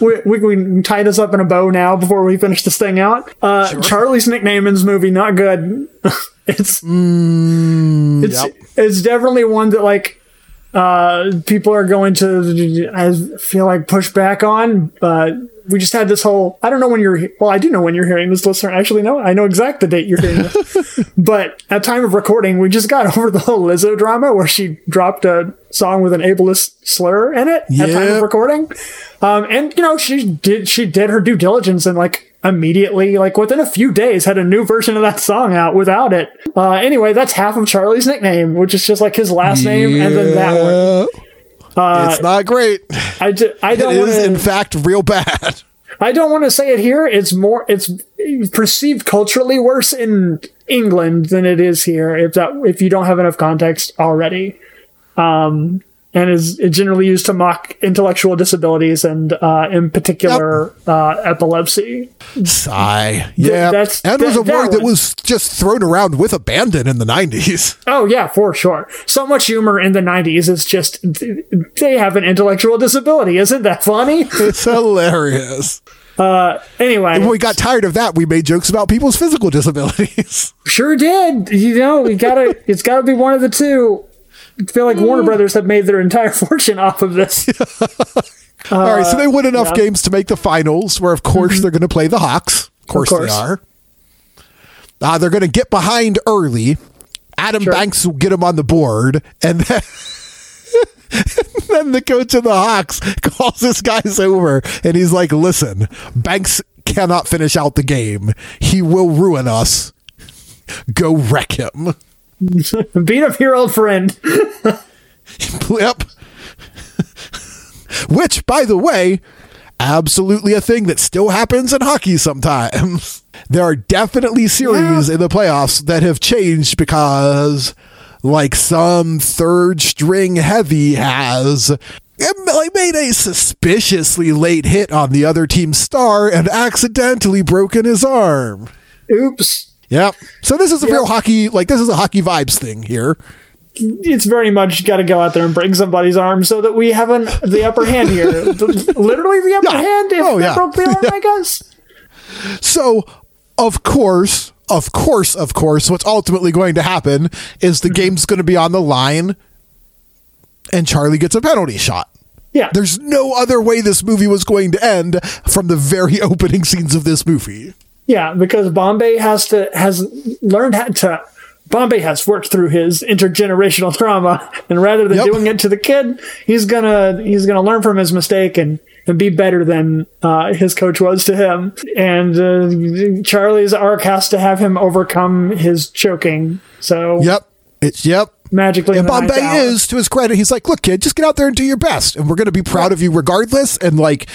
we, we, we can tie this up in a bow now before we finish this thing out. Uh, Charlie's nickname in this movie not good. it's it's yep. it's definitely one that like uh, people are going to I feel like push back on. But we just had this whole I don't know when you're well I do know when you're hearing this listener actually no I know exact the date you're hearing this. but at time of recording we just got over the whole Lizzo drama where she dropped a song with an ableist slur in it at time of recording. Um, and you know she did she did her due diligence and like immediately like within a few days had a new version of that song out without it. Uh, anyway, that's half of Charlie's nickname, which is just like his last name and then that one. Yeah. it's not great. I, I It don't want is, in fact, real bad. I don't want to say it here. It's more it's perceived culturally worse in England than it is here if that if you don't have enough context already. Um and is generally used to mock intellectual disabilities and uh, in particular uh, epilepsy. Sigh. Yeah. that's- and was a that- that word that was just thrown around with abandon in the 90s. Oh yeah, for sure. So much humor in the '90s is just they have an intellectual disability. Isn't that funny? It's hilarious. Anyway, When we got tired of that, we made jokes about people's physical disabilities. sure did. You know, we gotta. It's gotta be one of the two. I feel like Warner Brothers have made their entire fortune off of this. All right, so they win enough Uh, yeah. Mm-hmm. games to make the finals, where of course they're going to play the Hawks. Of course, course. they are. Uh, they're going to get behind early. Adam Sure. Banks will get them on the board, and then, then then the coach of the Hawks calls this guys over and he's like, listen, Banks cannot finish out the game. He will ruin us. Go wreck him. Beat up your old friend. yep. Which, by the way, absolutely a thing that still happens in hockey sometimes. There are definitely series Yeah. in the playoffs that have changed because, like, some third string heavy has like made a suspiciously late hit on the other team's star and accidentally broken his arm. Oops. Yep. So this is a Yep. real hockey, like this is a hockey vibes thing here. It's very much got to go out there and break somebody's arm so that we have an, the upper hand here. Literally the upper Yeah. hand if Oh, they yeah. broke the arm, I guess. So, of course, of course, of course, what's ultimately going to happen is the mm-hmm. game's going to be on the line and Charlie gets a penalty shot. Yeah. There's no other way this movie was going to end from the very opening scenes of this movie. Yeah, because Bombay has to has learned how to. Bombay has worked through his intergenerational trauma, and rather than Yep. doing it to the kid, he's gonna he's gonna learn from his mistake and, and be better than uh, his coach was to him. And uh, Charlie's arc has to have him overcome his choking. So Yep. It's yep. magically, And in the ninth Bombay is, to his credit, he's like, look, kid, just get out there and do your best. And we're going to be proud of you regardless. And like,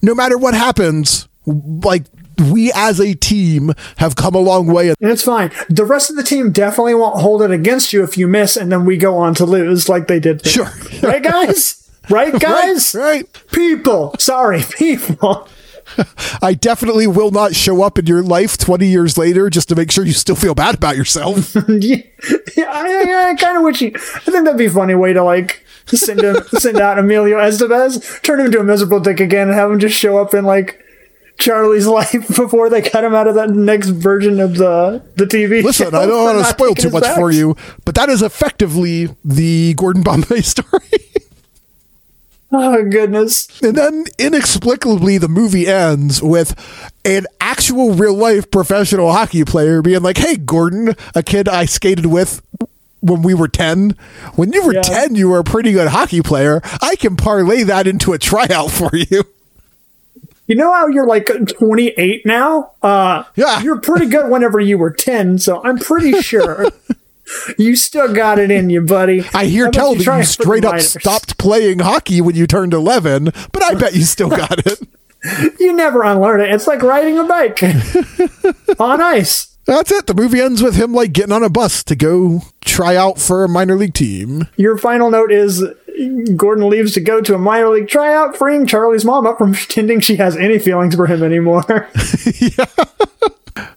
no matter what happens, like, we as a team have come a long way. And it's fine. The rest of the team definitely won't hold it against you if you miss, and then we go on to lose like they did. Sure. Right, guys? Right, guys? Right, right. People. Sorry, people. I definitely will not show up in your life 20 years later just to make sure you still feel bad about yourself. yeah, I, I, I kind of wish you. I think that'd be a funny way to like send him, send out Emilio Estevez, turn him into a miserable dick again, and have him just show up in like Charlie's life before they cut him out of that next version of the the TV. Listen, show I don't want to spoil too much for you, but that is effectively the Gordon Bombay story. Oh goodness. And then inexplicably, the movie ends with an actual real life professional hockey player being like, Hey, Gordon, a kid I skated with when we were 10. When you were Yeah. 10, you were a pretty good hockey player. I can parlay that into a tryout for you. You know how you're like 28 now? Uh, Yeah. You're pretty good whenever you were 10, so I'm pretty sure you still got it in you, buddy. I hear tell that you the straight up stopped playing hockey when you turned 11, but I bet you still got it. You never unlearn it. It's like riding a bike on ice. That's it. The movie ends with him like getting on a bus to go try out for a minor league team. Your final note is Gordon leaves to go to a minor league tryout, freeing Charlie's mom up from pretending she has any feelings for him anymore. Yeah.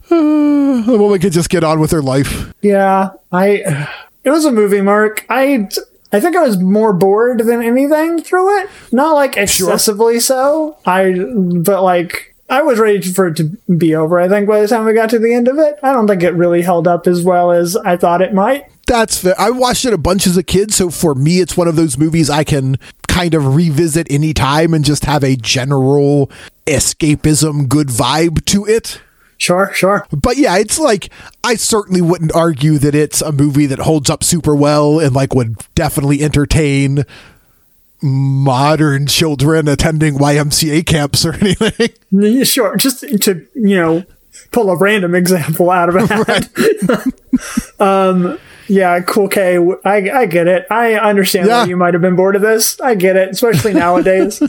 The woman could just get on with her life. yeah, I. It was a movie, Mark. I. I think I was more bored than anything through it. Not like excessively so. I, but like I was ready for it to be over. I think by the time we got to the end of it, I don't think it really held up as well as I thought it might. That's fair. I watched it a bunch as a kid, so for me, it's one of those movies I can kind of revisit anytime and just have a general escapism, good vibe to it. Sure, sure. But yeah, it's like I certainly wouldn't argue that it's a movie that holds up super well and like would definitely entertain modern children attending YMCA camps or anything. Sure, just to you know pull a random example out of a hat. um, yeah, cool. K, I I get it. I understand Yeah. why you might have been bored of this. I get it, especially nowadays.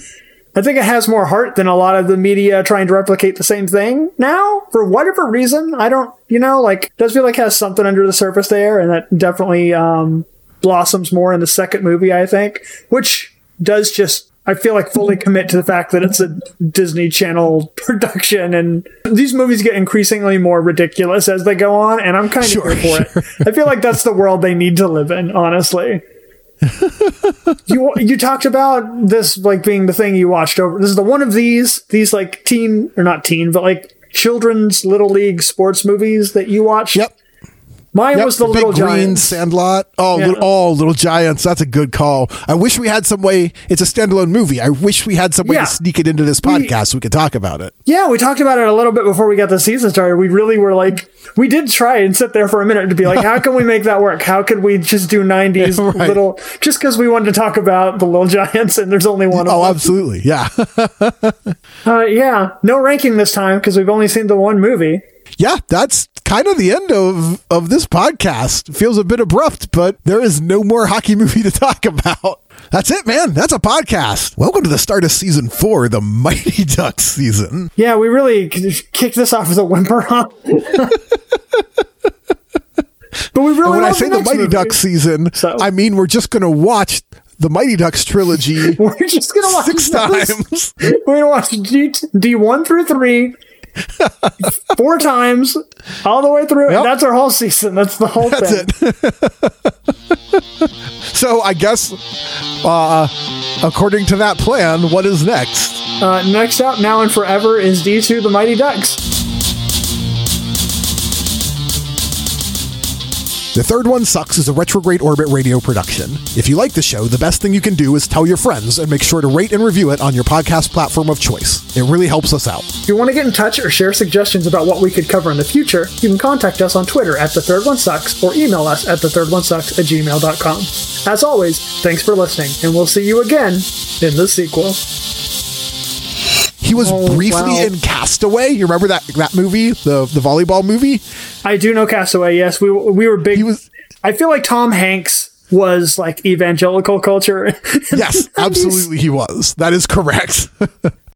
I think it has more heart than a lot of the media trying to replicate the same thing now. For whatever reason, I don't. You know, like does feel like has something under the surface there, and that definitely um, blossoms more in the second movie. I think, which does just. I feel like fully commit to the fact that it's a Disney Channel production, and these movies get increasingly more ridiculous as they go on, and I'm kind of Sure, here for it. I feel like that's the world they need to live in, honestly. you you talked about this like being the thing you watched over. This is the one of these these like teen or not teen, but like children's little league sports movies that you watched. Yep. Mine Yep, was the, big Little green Giants. Sandlot. Oh, Yeah. little, oh, Little Giants. That's a good call. I wish we had some way. It's a standalone movie. I wish we had some way Yeah. to sneak it into this podcast. so we could talk about it. Yeah, we talked about it a little bit before we got the season started. We really were like, we did try and sit there for a minute to be like, how can we make that work? How could we just do 90s Right. little, just because we wanted to talk about the Little Giants and there's only one Oh, of them. absolutely. Yeah. Uh, yeah, no ranking this time because we've only seen the one movie. yeah. That's kind of the end of, of this podcast. Feels a bit abrupt, but there is no more hockey movie to talk about. That's it, man. That's a podcast. Welcome to the start of season four, the Mighty Ducks season. Yeah, we really kicked this off with a whimper, huh? but we really when I say the next Mighty movie. Ducks season, So- I mean we're just going to watch the Mighty Ducks trilogy We're just gonna watch six those. times. We're gonna watch D D one through three four times all the way through. Yep. That's our whole season. That's the whole That's thing. so I guess, uh, according to that plan, what is next? Uh, next up, now and forever, is D two the Mighty Ducks. The Third One Sucks is a Retrograde Orbit radio production. If you like the show, the best thing you can do is tell your friends and make sure to rate and review it on your podcast platform of choice. It really helps us out. If you want to get in touch or share suggestions about what we could cover in the future, you can contact us on Twitter at the Third One Sucks or email us at the Third One Sucks at gmail.com. As always, thanks for listening, and we'll see you again in the sequel. He was Oh, briefly wow. in Castaway. You remember that that movie, the the volleyball movie? I do know Castaway. Yes, we we were big. He was I feel like Tom Hanks was like evangelical culture. yes, absolutely he was. That is correct.